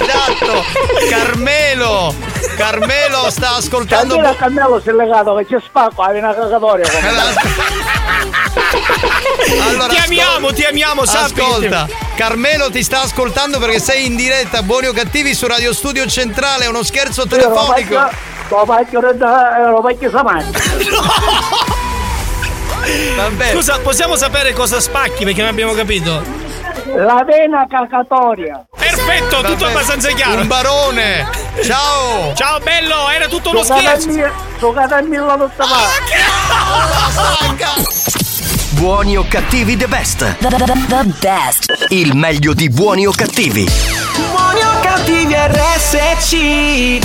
esatto, Carmelo, Carmelo sta ascoltando. Candela cammello silicato che ci spacco, avevi una cagatoria. Allora, Ti amiamo, ti amiamo, sappi. Ascolta, Carmelo ti sta ascoltando perché sei in diretta, buoni o cattivi, su Radio Studio Centrale, è uno scherzo telefonico. Lo faccio, lo faccio stamattina. Vabbè. Scusa, possiamo sapere cosa spacchi perché non abbiamo capito? La vena cacatoria. Perfetto, tutto Vabbè. abbastanza chiaro. Un barone. Ciao. Ciao bello, era tutto uno Giocate a scherzo. mille- Giocate a mille tutta parte. Buoni o cattivi the best. The, the, the, the best. Il meglio di buoni o cattivi. Buoni o cattivi RSC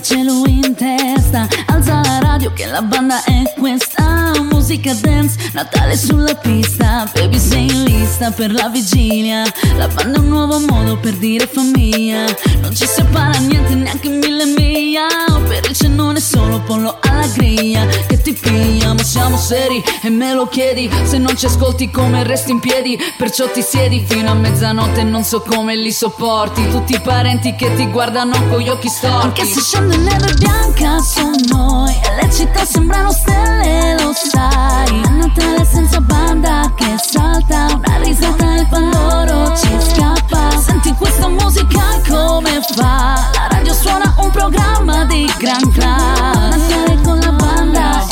cielo in testa. Alza la radio che la banda è questa. Musica dance, Natale sulla pista. Baby sei in lista per la vigilia. La banda è un nuovo modo per dire famiglia. Non ci separa niente, neanche mille miglia. Per il cenone solo pollo alla griglia. Che ti piglia, ma siamo seri e me lo chiedi. Se non ci ascolti come resti in piedi. Perciò ti siedi fino a mezzanotte non so come li sopporti. Tutti i parenti che ti guardano con gli occhi storti. Anche se scende neve bianca su noi le città sembrano stelle, lo sai. È Natale senza banda che salta, una risata e pandoro ci scappa. Senti questa musica come fa? La radio suona un programma di gran class. Natale con la banda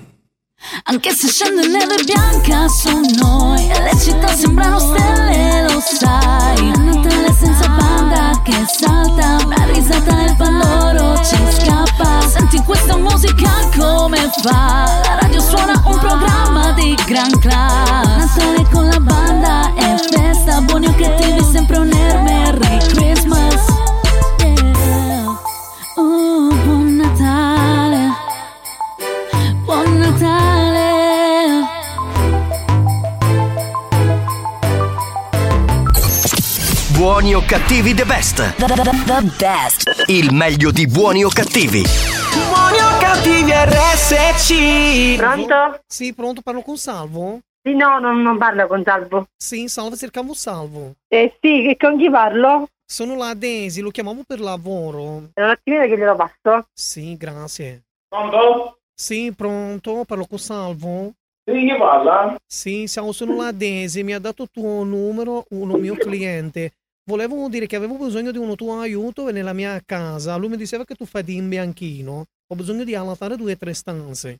Anche se scende neve bianca su noi. E le città sembrano stelle, lo sai. È Natale senza banda che salta. Una risata e pandoro ci scappa. Senti questa musica come fa? La radio suona un programma di gran class Natale con la banda e festa. Buoni o cattivi sempre un Merry Christmas Buoni o cattivi the best. The, the- the- the best. Il meglio di buoni o cattivi. Buoni o cattivi RSC. Pronto? Sì, pronto, parlo con Salvo? Sì, no, non, non parlo con Salvo. Sì, salve, cercavo Salvo. Eh sì, che- con chi parlo? Sono la Daisy, lo chiamavo per lavoro. Un attimino che glielo passo. Sì, grazie. Pronto? Sì, pronto, parlo con Salvo? Sì, chi parla? Sì, siamo, sono la Daisy, mi ha dato il tuo numero uno mio cliente. Volevo dire che avevo bisogno di uno tuo aiuto nella mia casa. Lui mi diceva che tu fai di imbianchino. Ho bisogno di allattare due o tre stanze.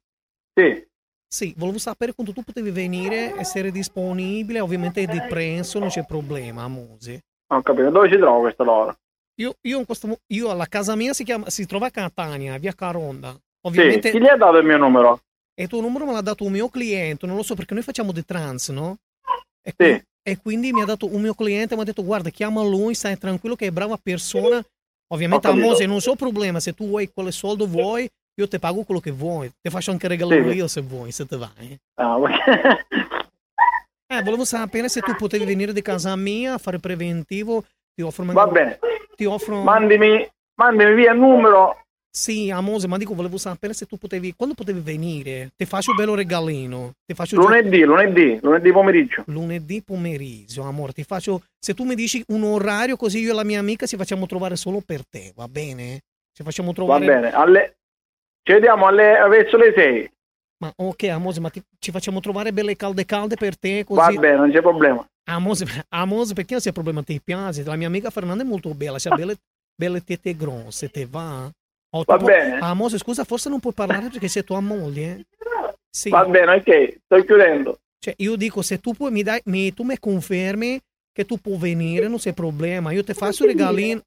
Sì. Sì, volevo sapere quando tu potevi venire, essere disponibile. Ovviamente è di prezzo, non c'è problema, Mose. Ho capito, dove ci trovo questa loro? Io, io, in questo io alla casa mia si, chiama, si trova a Catania, via Caronda. Sì, Ovviamente chi gli ha dato il mio numero? E il tuo numero me l'ha dato un mio cliente, non lo so perché noi facciamo di trans, no? E, Sì. E quindi mi ha dato un mio cliente, mi ha detto guarda chiama lui, stai tranquillo che è brava persona. Ovviamente a. Mose non so problema, se tu vuoi quale soldo vuoi, io ti pago quello che vuoi. Ti faccio anche regalo Sì. io se vuoi, se te vai. Ah, Eh, volevo sapere se tu potevi venire di casa mia a fare preventivo. Ti offro Va bene. Ti offro... Mandimi, mandimi via il numero. Sì, a Mose, ma dico, volevo sapere se tu potevi... Quando potevi venire? Ti faccio un bello regalino. Ti faccio già- Lunedì, lunedì, lunedì pomeriggio. Lunedì pomeriggio, amore, ti faccio... Se tu mi dici un orario così io e la mia amica ci facciamo trovare solo per te, va bene? Ci facciamo Va trovare... bene, alle... ci vediamo alle... verso le 6. Ma ok, Amose, ma ti- ci facciamo trovare belle calde calde per te così... Va bene, non c'è problema. Amose, Amose, perché non c'è problema? Ti piace? La mia amica Fernanda è molto bella, ha belle, belle tette grosse, te va? Oh, Va bene. Amose, scusa, forse non puoi parlare perché sei tua moglie? Sì. Va bene, ok, sto chiudendo. Cioè, io dico, se tu puoi, mi dai, mi, tu mi confermi che tu puoi venire, non c'è problema. Io ti faccio regalino.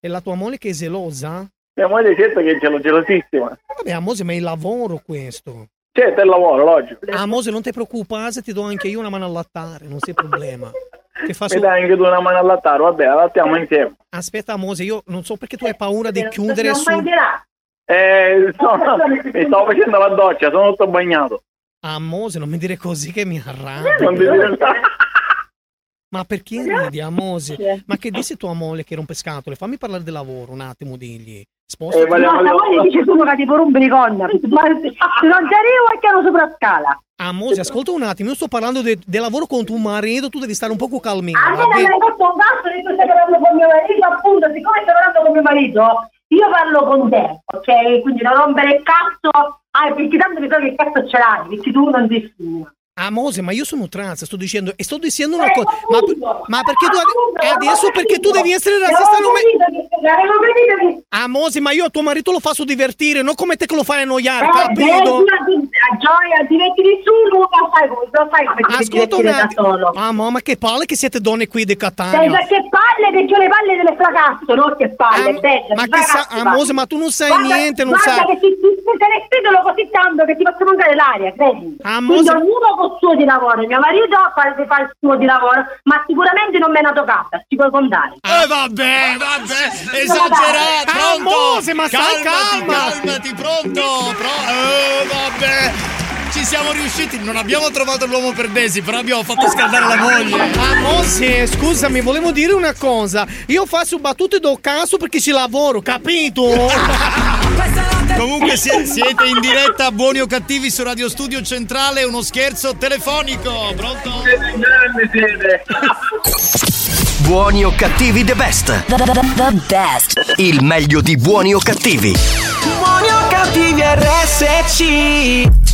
E la tua moglie che è gelosa? Mia moglie certo che è gelo- gelosissima. Vabbè, Amose, ma è il lavoro questo. Certo, è il lavoro, logico. Amose, non ti preoccupare, ti do anche io una mano a lattare, non c'è problema. Ti faccio... Mi dai anche tu una mano a lattare, vabbè, allattiamo insieme. Aspetta, Amose, io non so perché tu hai paura di chiudere Non su... mancherà. Eh, no, mi stavo facendo la doccia, sono tutto bagnato. Ah, Mose, non mi dire così che mi Non arrabbio. ti dire- Ma perché ridi, Amose? Ma che disse tua moglie che rompe scatole? Fammi parlare del lavoro un attimo, digli. Sposta. Eh, vogliamo- No, sta moglie dice solo che tipo rompe le corna. Ma se non ti arrivo è chiaro sopra scala. Amose, ascolta un attimo, io sto parlando de- del lavoro con tuo marito, tu devi stare un poco calmino. A me va non bene? hai fatto un cazzo che tu stai parlando con mio marito, appunto, siccome stai parlando con mio marito, io parlo con te, ok? Quindi non rompere il cazzo, ah, perché tanto mi so che cazzo ce l'hai, perché tu non sei fino. Amose, ma io sono trans, sto dicendo, e sto dicendo una cosa, ma, ma perché tu ade- adesso perché tu devi essere razzista non me- che... Amose, ma io a tuo marito lo faccio divertire, non come te che lo fai annoiare, Eh, capito? a gioia, ti metti nessuno, lo fai lo fai come Ascolta un attimo. Ah, ma che palle che siete donne qui di Catania. ma che palle, perché le palle delle fracazzo, no? Che palle, bella, ma che sa- Amose, va. ma tu non sai Guarda- niente, non guarda sai. che ti, ti, te ne così tanto che ti faccio mancare l'aria, credi? Amose- Quindi ognuno suo di lavoro, mio marito fa, fa il suo di lavoro, ma sicuramente non me ne ha toccata, ci puoi contare. Eh vabbè, vabbè, esagerato, pronto? Ma calmati, calma. calmati, pronto? Pro- eh, vabbè. Ci siamo riusciti, non abbiamo trovato l'uomo per Desi, però abbiamo fatto scaldare la moglie. Amose, scusami, volevo dire una cosa. Io faccio battute do caso perché ci lavoro, capito? Comunque sie- siete in diretta buoni o cattivi su Radio Studio Centrale, uno scherzo telefonico, pronto? Buoni o cattivi the best. The best. Il meglio di buoni o cattivi. Buoni o cattivi RSC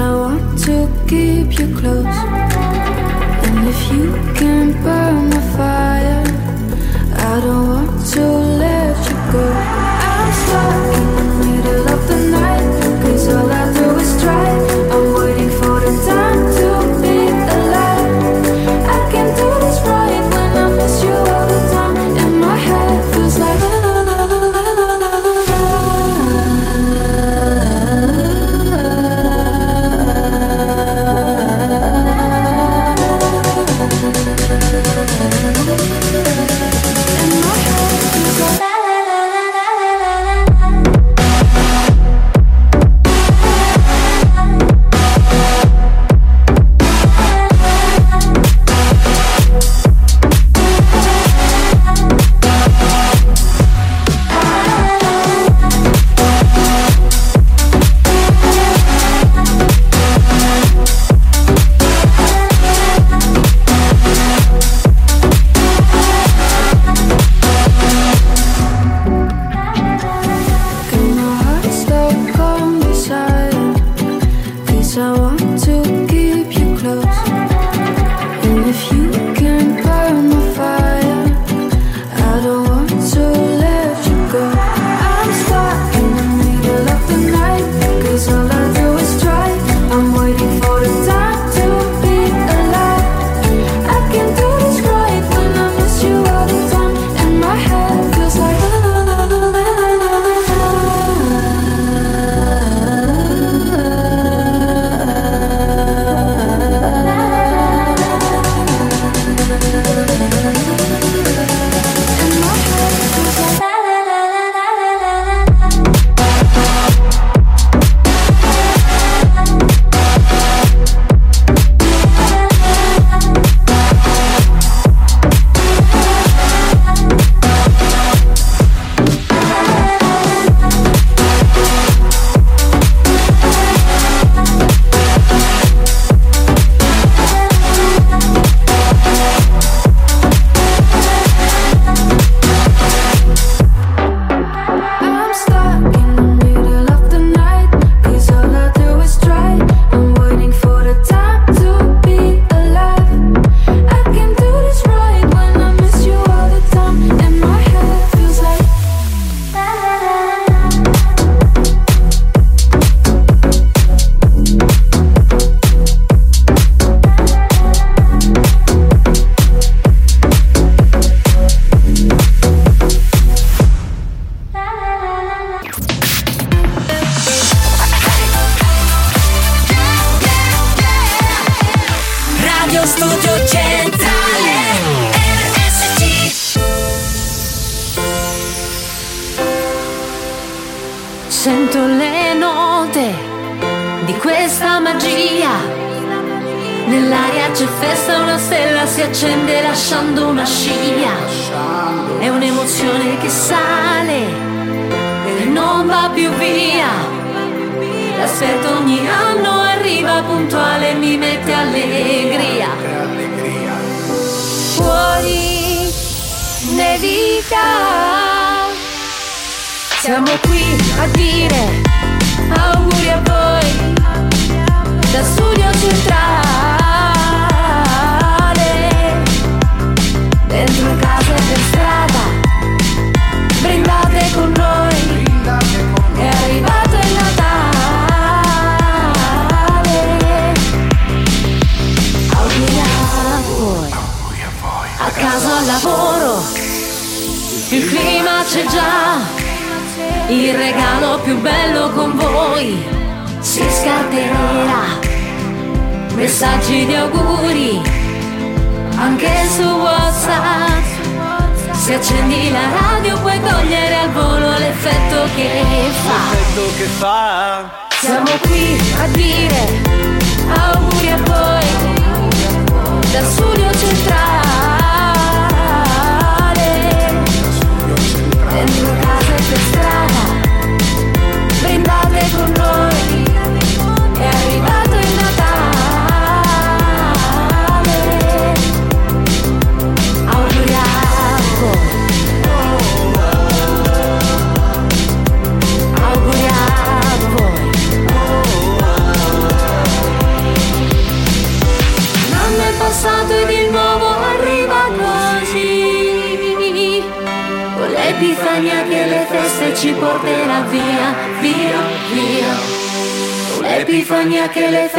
I want to keep you close.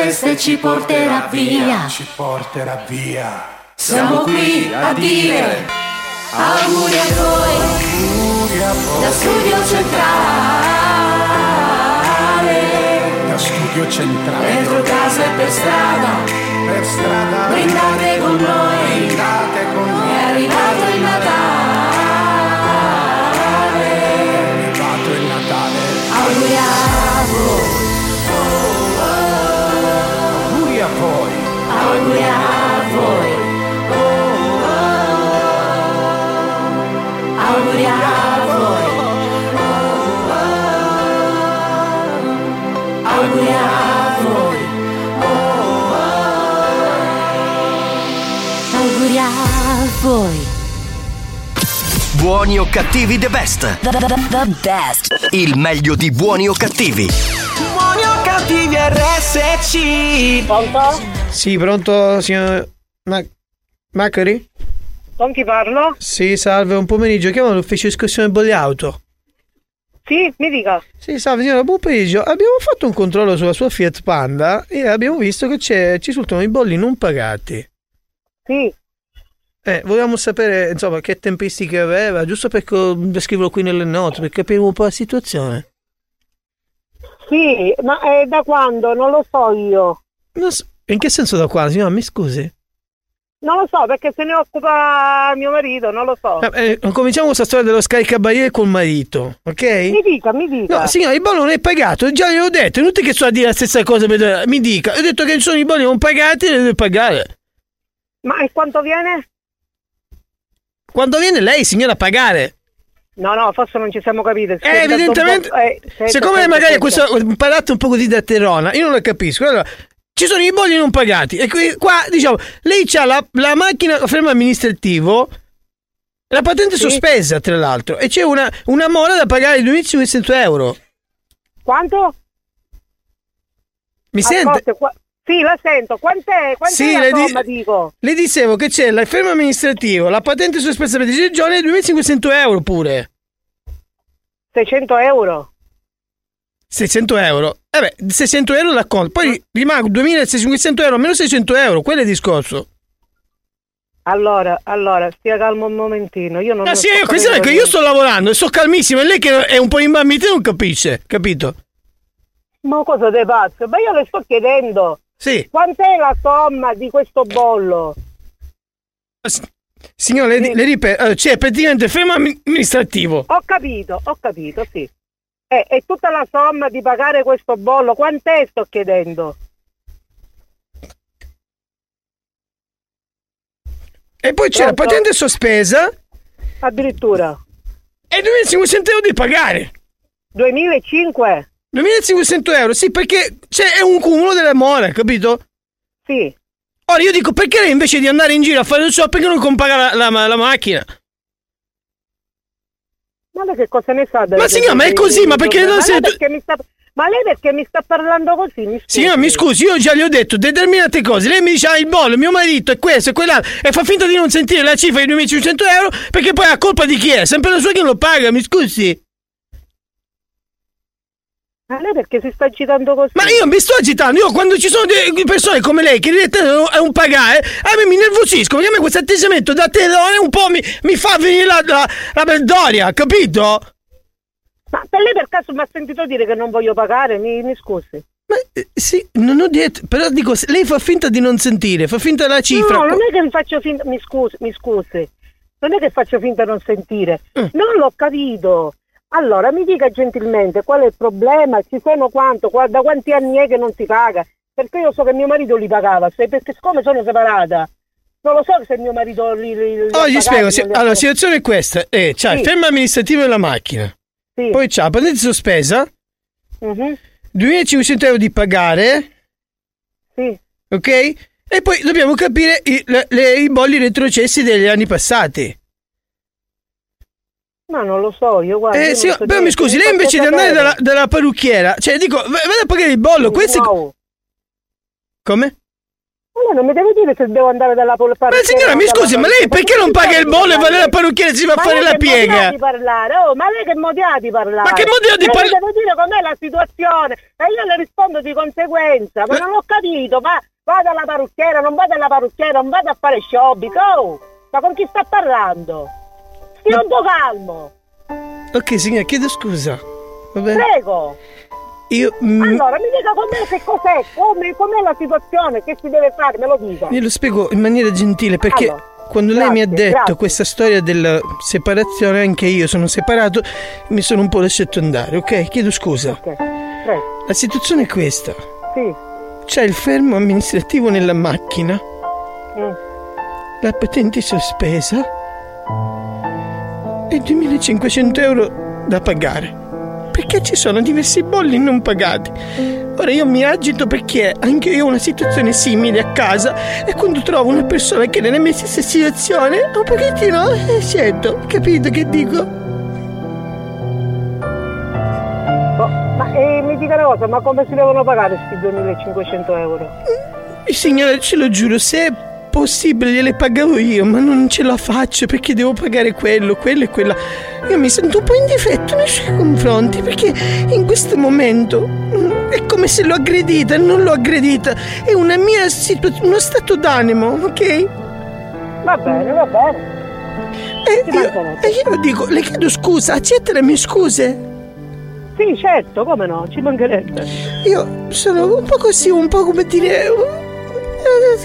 Feste ci porterà via Ci porterà via. Siamo qui a dire auguri a voi Da studio centrale Da studio centrale. Dentro casa e per strada Per strada. Brindate con noi Brindate con noi. È arrivato il Natale Buoni o cattivi the best. The, the- the- the best. Il meglio di buoni o cattivi. Buoni o cattivi RSC Pronto? Sì, pronto, signor Ma- Macari? Con chi parlo? Sì, salve, un pomeriggio. Chiamo l'ufficio di escursione bolli auto. Sì, mi dica. Sì, salve signora, buon pomeriggio. Abbiamo fatto un controllo sulla sua Fiat Panda e abbiamo visto che c'è, ci risultano i bolli non pagati. Sì. Eh, volevamo sapere, insomma, che tempistiche aveva, giusto per descriverlo qui nelle note, per capire un po' la situazione. Sì, ma è da quando? Non lo so io. Non so- in che senso da qua, signora? Mi scusi. Non lo so perché se ne occupa mio marito, non lo so. Eh, eh, cominciamo questa storia dello scaricabarile col marito, ok? Mi dica, mi dica. No, signora, il bollo non è pagato, già gliel'ho detto, è inutile che sto a dire la stessa cosa, per- mi dica, ho detto che sono i bolli non pagati e li deve pagare. Ma e quanto viene? Quando viene lei, signora, a pagare? No, no, forse non ci siamo capiti. Eh, evidentemente, siccome magari questo parlate un po' così da terrona, io non lo capisco. Allora, ci sono i bolli non pagati e qui, qua, diciamo, lei ha la, la macchina fermo amministrativo, la patente Sì. sospesa, tra l'altro, e c'è una, una mora da pagare di 2500 euro. Quanto? Mi Ascolti, sente? qua- Sì, la sento. Quant'è? Quant'è Sì, la le di- somma, dico? Le dicevo che c'è il fermo amministrativo, la patente sospesa per 10 giorni e 2500 euro pure. 600 euro. 600 euro. Eh beh, 600 euro la conto. Poi rimango 2500 euro meno 600 euro. Quello è il discorso. Allora, allora, stia calmo un momentino. Io non Ah sì, io, questo è che io sto lavorando e sto calmissimo. E lei che è un po' imbambita non capisce, capito? Ma cosa te pazzo? Ma io le sto chiedendo. Sì. Quant'è la somma di questo bollo? Signore, le, le ripeto, allora, c'è praticamente fermo ammi- amministrativo. Ho capito, ho capito, sì. E, e tutta la somma di pagare questo bollo, quant'è sto chiedendo? E poi c'è la patente sospesa Addirittura. e 2500 euro di pagare. 2005? 2500 euro, sì, perché c'è è un cumulo delle more, capito? Sì. Ora io dico, perché lei invece di andare in giro a fare il shopping non compra la, la- la macchina? Ma lei che cosa ne sa? Ma signora, ma è così, ma perché non lei perché mi sta... Ma lei perché mi sta parlando così? Mi scusi. Signora, mi scusi, io già le ho detto determinate cose. Lei mi dice, ah, il bollo, mio marito è questo e quell'altro, e fa finta di non sentire la cifra di 2500 euro, perché poi la colpa di chi è? Sempre la sua che lo paga, mi scusi. Ma lei perché si sta agitando così? Ma io mi sto agitando, io quando ci sono persone come lei che direttamente è un pagare, a me mi nervosisco, perché a me questo atteggiamento da terrore un po' mi, mi fa venire la, la, la vergogna, capito? Ma per lei per caso mi ha sentito dire che non voglio pagare? Mi, mi scusi. Eh, Sì, non ho detto, però dico, lei fa finta di non sentire, fa finta della cifra. No, non è che mi faccio finta... Mi scusi, mi scusi. Non è che faccio finta di non sentire. Mm. Non l'ho capito. Allora, mi dica gentilmente qual è il problema, ci sono quanto, qua- da quanti anni è che non si paga? Perché io so che mio marito li pagava, se- perché siccome sono separata, non lo so se mio marito li, li, li Allora, ha gli spiego, ha allora la situazione è questa, eh, c'ha il Sì. fermo amministrativo della macchina, Sì. poi c'ha la patente sospesa, Mhm. 2500 euro di pagare, Sì. ok? E poi dobbiamo capire i, le- le- i bolli retrocessi degli anni passati. Ma non lo so, io guardo. Eh, sì, però mi scusi, lei invece di andare dalla, dalla parrucchiera, cioè dico, v- vada a pagare il bollo, questo. Wow. Come? Ma lei non mi deve dire se devo andare dalla pol- Ma signora, mi scusi, ma lei perché non paga il bollo e va dalla parrucchiera e si va a Ma fare la piega? di parlare? Oh, ma lei che modo ha di parlare? Ma che modo ha di Lei parla- mi deve dire com'è la situazione e io le rispondo di conseguenza, ma, non ho capito, ma vado alla parrucchiera, non vado alla parrucchiera, non vado a fare shopping, oh! Ma con chi sta parlando? Po' calmo, Ok, signora, chiedo scusa. Va bene? prego! Io... mm, Allora, mi dica com'è, che cos'è, come, com'è la situazione, che si deve fare, me lo dica. Glielo spiego in maniera gentile perché Allora, quando lei mi ha grazie, detto grazie. questa storia della separazione, anche io sono separato, mi sono un po' lasciato andare, ok? Chiedo scusa. Prego. La situazione è questa. Sì. C'è il fermo amministrativo nella macchina, Mm. la patente sospesa e 2500 euro da pagare. Perché ci sono diversi bolli non pagati. Ora io mi agito perché anche io ho una situazione simile a casa e quando trovo una persona che è nella mia stessa situazione, un pochettino eh, sento, capito che dico? Oh, ma eh, mi dica una cosa, ma come si devono pagare questi 2500 euro? Eh, Signora, ce lo giuro, se possibile gliele pagavo io, ma non ce la faccio perché devo pagare quello, quello e quella. Io mi sento un po' in difetto nei suoi confronti perché in questo momento è come se l'ho aggredita, non l'ho aggredita, è una mia situazione, uno stato d'animo, ok? Va bene, va bene. E io, e io dico, le chiedo scusa, accetta le mie scuse? Sì, certo, come no, ci mancherebbe. Io sono un po' così, un po' come dire.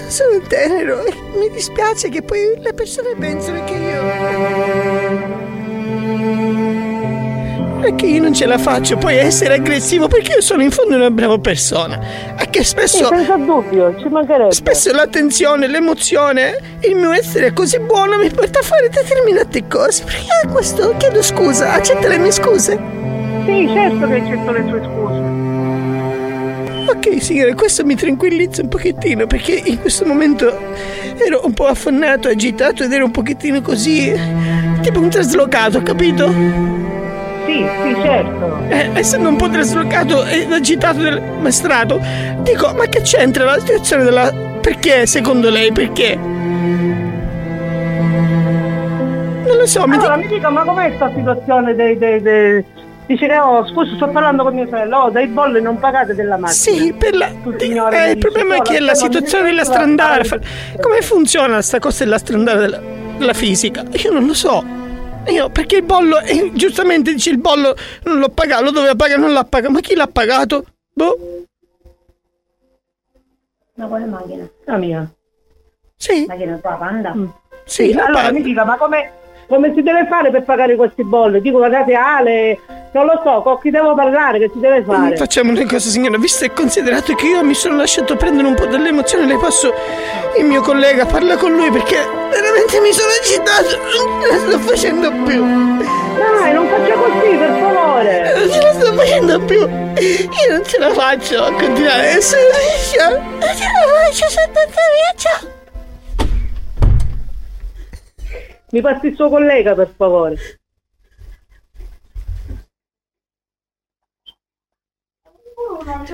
Sono tenero e mi dispiace che poi le persone pensano che io. Perché io non ce la faccio poi essere aggressivo perché io sono in fondo una brava persona. E che spesso. Sì, senza dubbio, ci mancherebbe. Spesso l'attenzione, l'emozione, il mio essere così buono mi porta a fare determinate cose. Perché questo chiedo scusa, accetta le mie scuse. Sì, certo che accetto le sue scuse. Ok, signore, questo mi tranquillizza un pochettino perché in questo momento ero un po' affannato, agitato ed ero un pochettino così. tipo un traslocato, capito? Sì, sì, certo. Eh, essendo un po' traslocato ed agitato del maestrato, dico, ma che c'entra la situazione della. Perché, secondo lei, perché? Non lo so, mi Allora, mi dica, ma com'è questa situazione dei... dei, dei... Dice che, oh, scusa, sto parlando con mio fratello, oh, dei bolli non pagate della macchina. Sì, per la... Eh, il problema è che la situazione della strandare. fa- Come funziona sta cosa della strandare della, della fisica? Io non lo so. Io, perché il bollo, eh, giustamente dice il bollo non l'ho pagato, lo doveva pagare, non l'ha pagato. Ma chi l'ha pagato? Boh. Ma quale macchina? La mia. Sì. Macchina tua, panda? Sì, la allora Panda. mi dica, ma come come si deve fare per pagare questi bolli? Dico guardate Ale, non lo so, con chi devo parlare, che si deve fare? Facciamo una cosa signora, visto e considerato che io mi sono lasciato prendere un po' dall'emozione, le passo il mio collega, parla con lui perché veramente mi sono agitato, non ce la sto facendo più. Dai, non faccia così, per favore. Non ce la sto facendo più. Io non ce la faccio a continuare liscia. Non ce la faccio, sono tanta via, ciao. Mi passi il suo collega, per favore.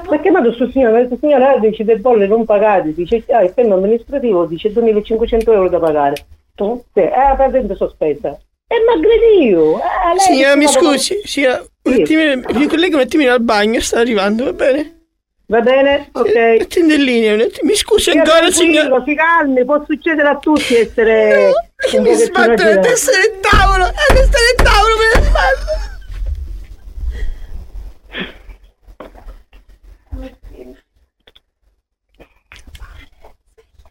Perché vado sul signore, questo signore dice del bolle non pagate, dice ah, il tema amministrativo dice 2500 euro da pagare. Tu? Sì, è patente sospesa. E ma aggredio! Eh, lei Signora, mi scusi, signora, un attimino, il mio collega un attimino al bagno, sta arrivando, va bene? Va bene? Ok. Attimo, mi scusi Sia ancora, signora. Si calmi, può succedere a tutti essere un Mi sbatto la testa nel tavolo, la testa nel tavolo, me la sbatto.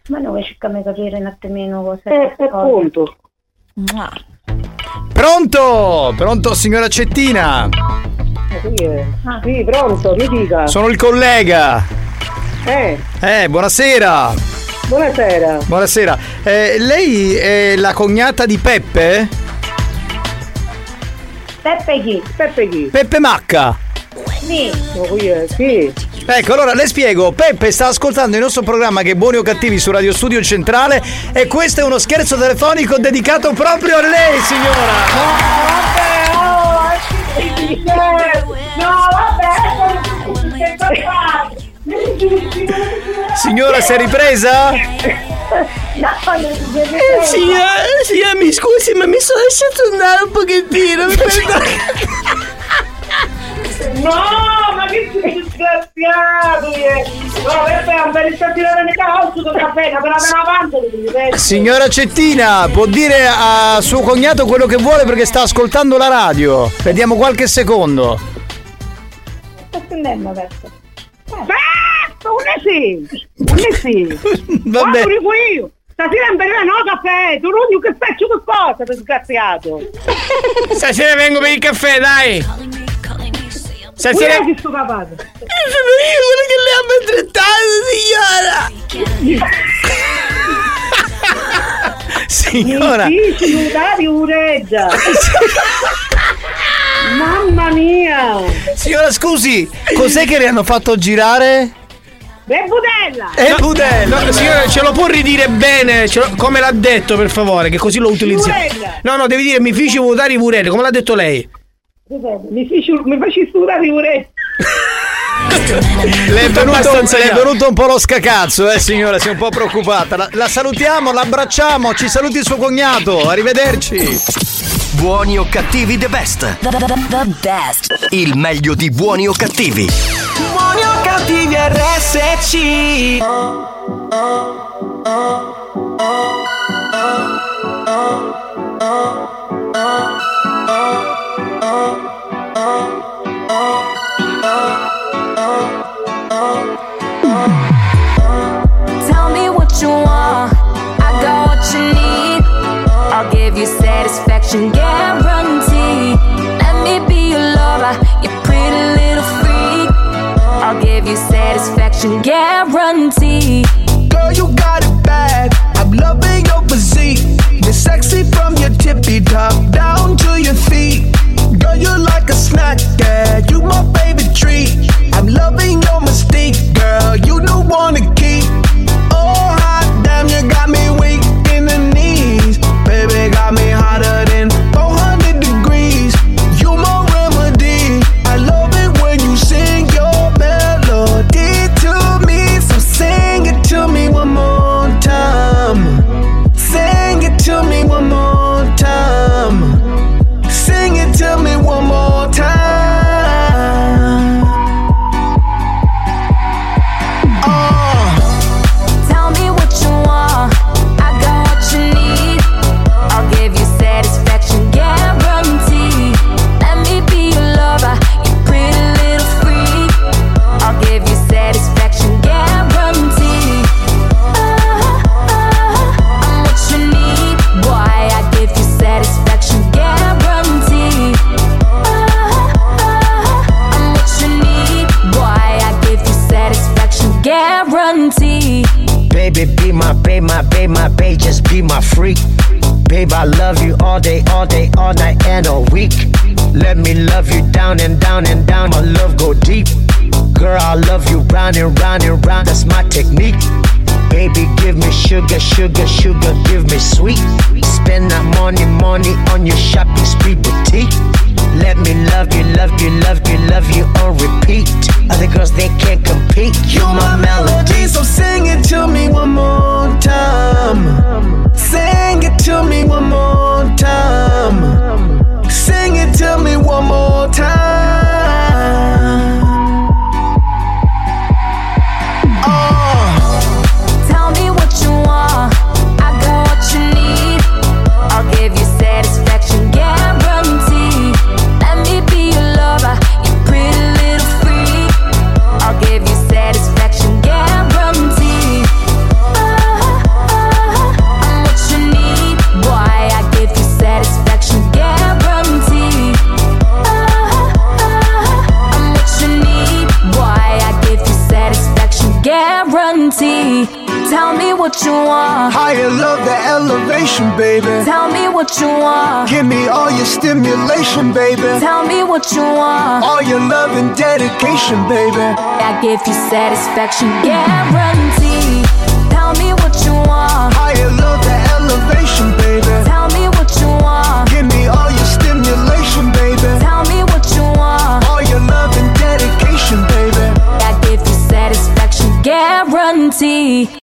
Ma noi cerchiamo di capire un attimino cosa Eh, appunto. Pronto? Pronto, signora Cettina? Sì, eh. Sì, pronto, mi dica. Sono il collega. Eh, Eh, buonasera. buonasera. Buonasera. Eh, lei è la cognata di Peppe? Peppe chi? Peppe chi? Peppe Macca. Sì. È- sì. Ecco, allora le spiego. Peppe sta ascoltando il nostro programma che è Buoni o Cattivi su Radio Studio Centrale e questo è uno scherzo telefonico dedicato proprio a lei, signora. No, vabbè. Signora, si è ripresa? Eh, signora, signora, mi scusi, ma mi sono lasciato andare un pochettino, mi perdoni. No, ma che disgraziato! eh. No, per il tirare le calze con caffè, per andare avanti. Signora Cettina, può dire a suo cognato quello che vuole perché sta ascoltando la radio. Vediamo qualche secondo. Sto attendendo adesso. Aspetta, un sì! Un sì! Vabbè. Quando dico io! Stasera in periodo no caffè! Tu non dico che faccio che cosa, disgraziato! Stasera vengo per il caffè, dai. Stasera... Stasera... sto capato! Sono io quello che le ha maltrattato, signora. Signora. Nudati ureggia! Mamma mia! Signora, scusi, cos'è che le hanno fatto girare? E budella! E budella! No, signora, ce lo può ridire bene, lo- come l'ha detto, per favore, che così lo utilizziamo. No, no, devi dire mi feci votare i purelli, come l'ha detto lei. Mi feci, mi facci sudare ureggia! Le è, venuto, le è venuto un po' lo scacazzo, eh signora, si è un po' preoccupata. La, la salutiamo, l'abbracciamo, ci saluti il suo cognato, arrivederci. Buoni o cattivi the best. The, the- the- the best. Il meglio di buoni o cattivi. Buoni o cattivi RSC oh, oh. Babe, I love you all day, all day, all night, and all week. Let me love you down and down and down. My love go deep. Girl, I love you round and round and round. That's my technique. Baby, give me sugar, sugar, sugar, give me sweet. Spend that money, money on your shopping spree boutique. Let me love you, love you, love you, love you on repeat. Other girls, they can't compete. You my melody. So sing it to me one more time. Sing it to me one more time. Sing it to me one more time. What you want. Higher love, the elevation, baby. Tell me what you want. Give me all your stimulation, baby. Tell me what you want. All your love and dedication, baby. I give you satisfaction guarantee. Tell me what you want. Higher love, the elevation, baby. Tell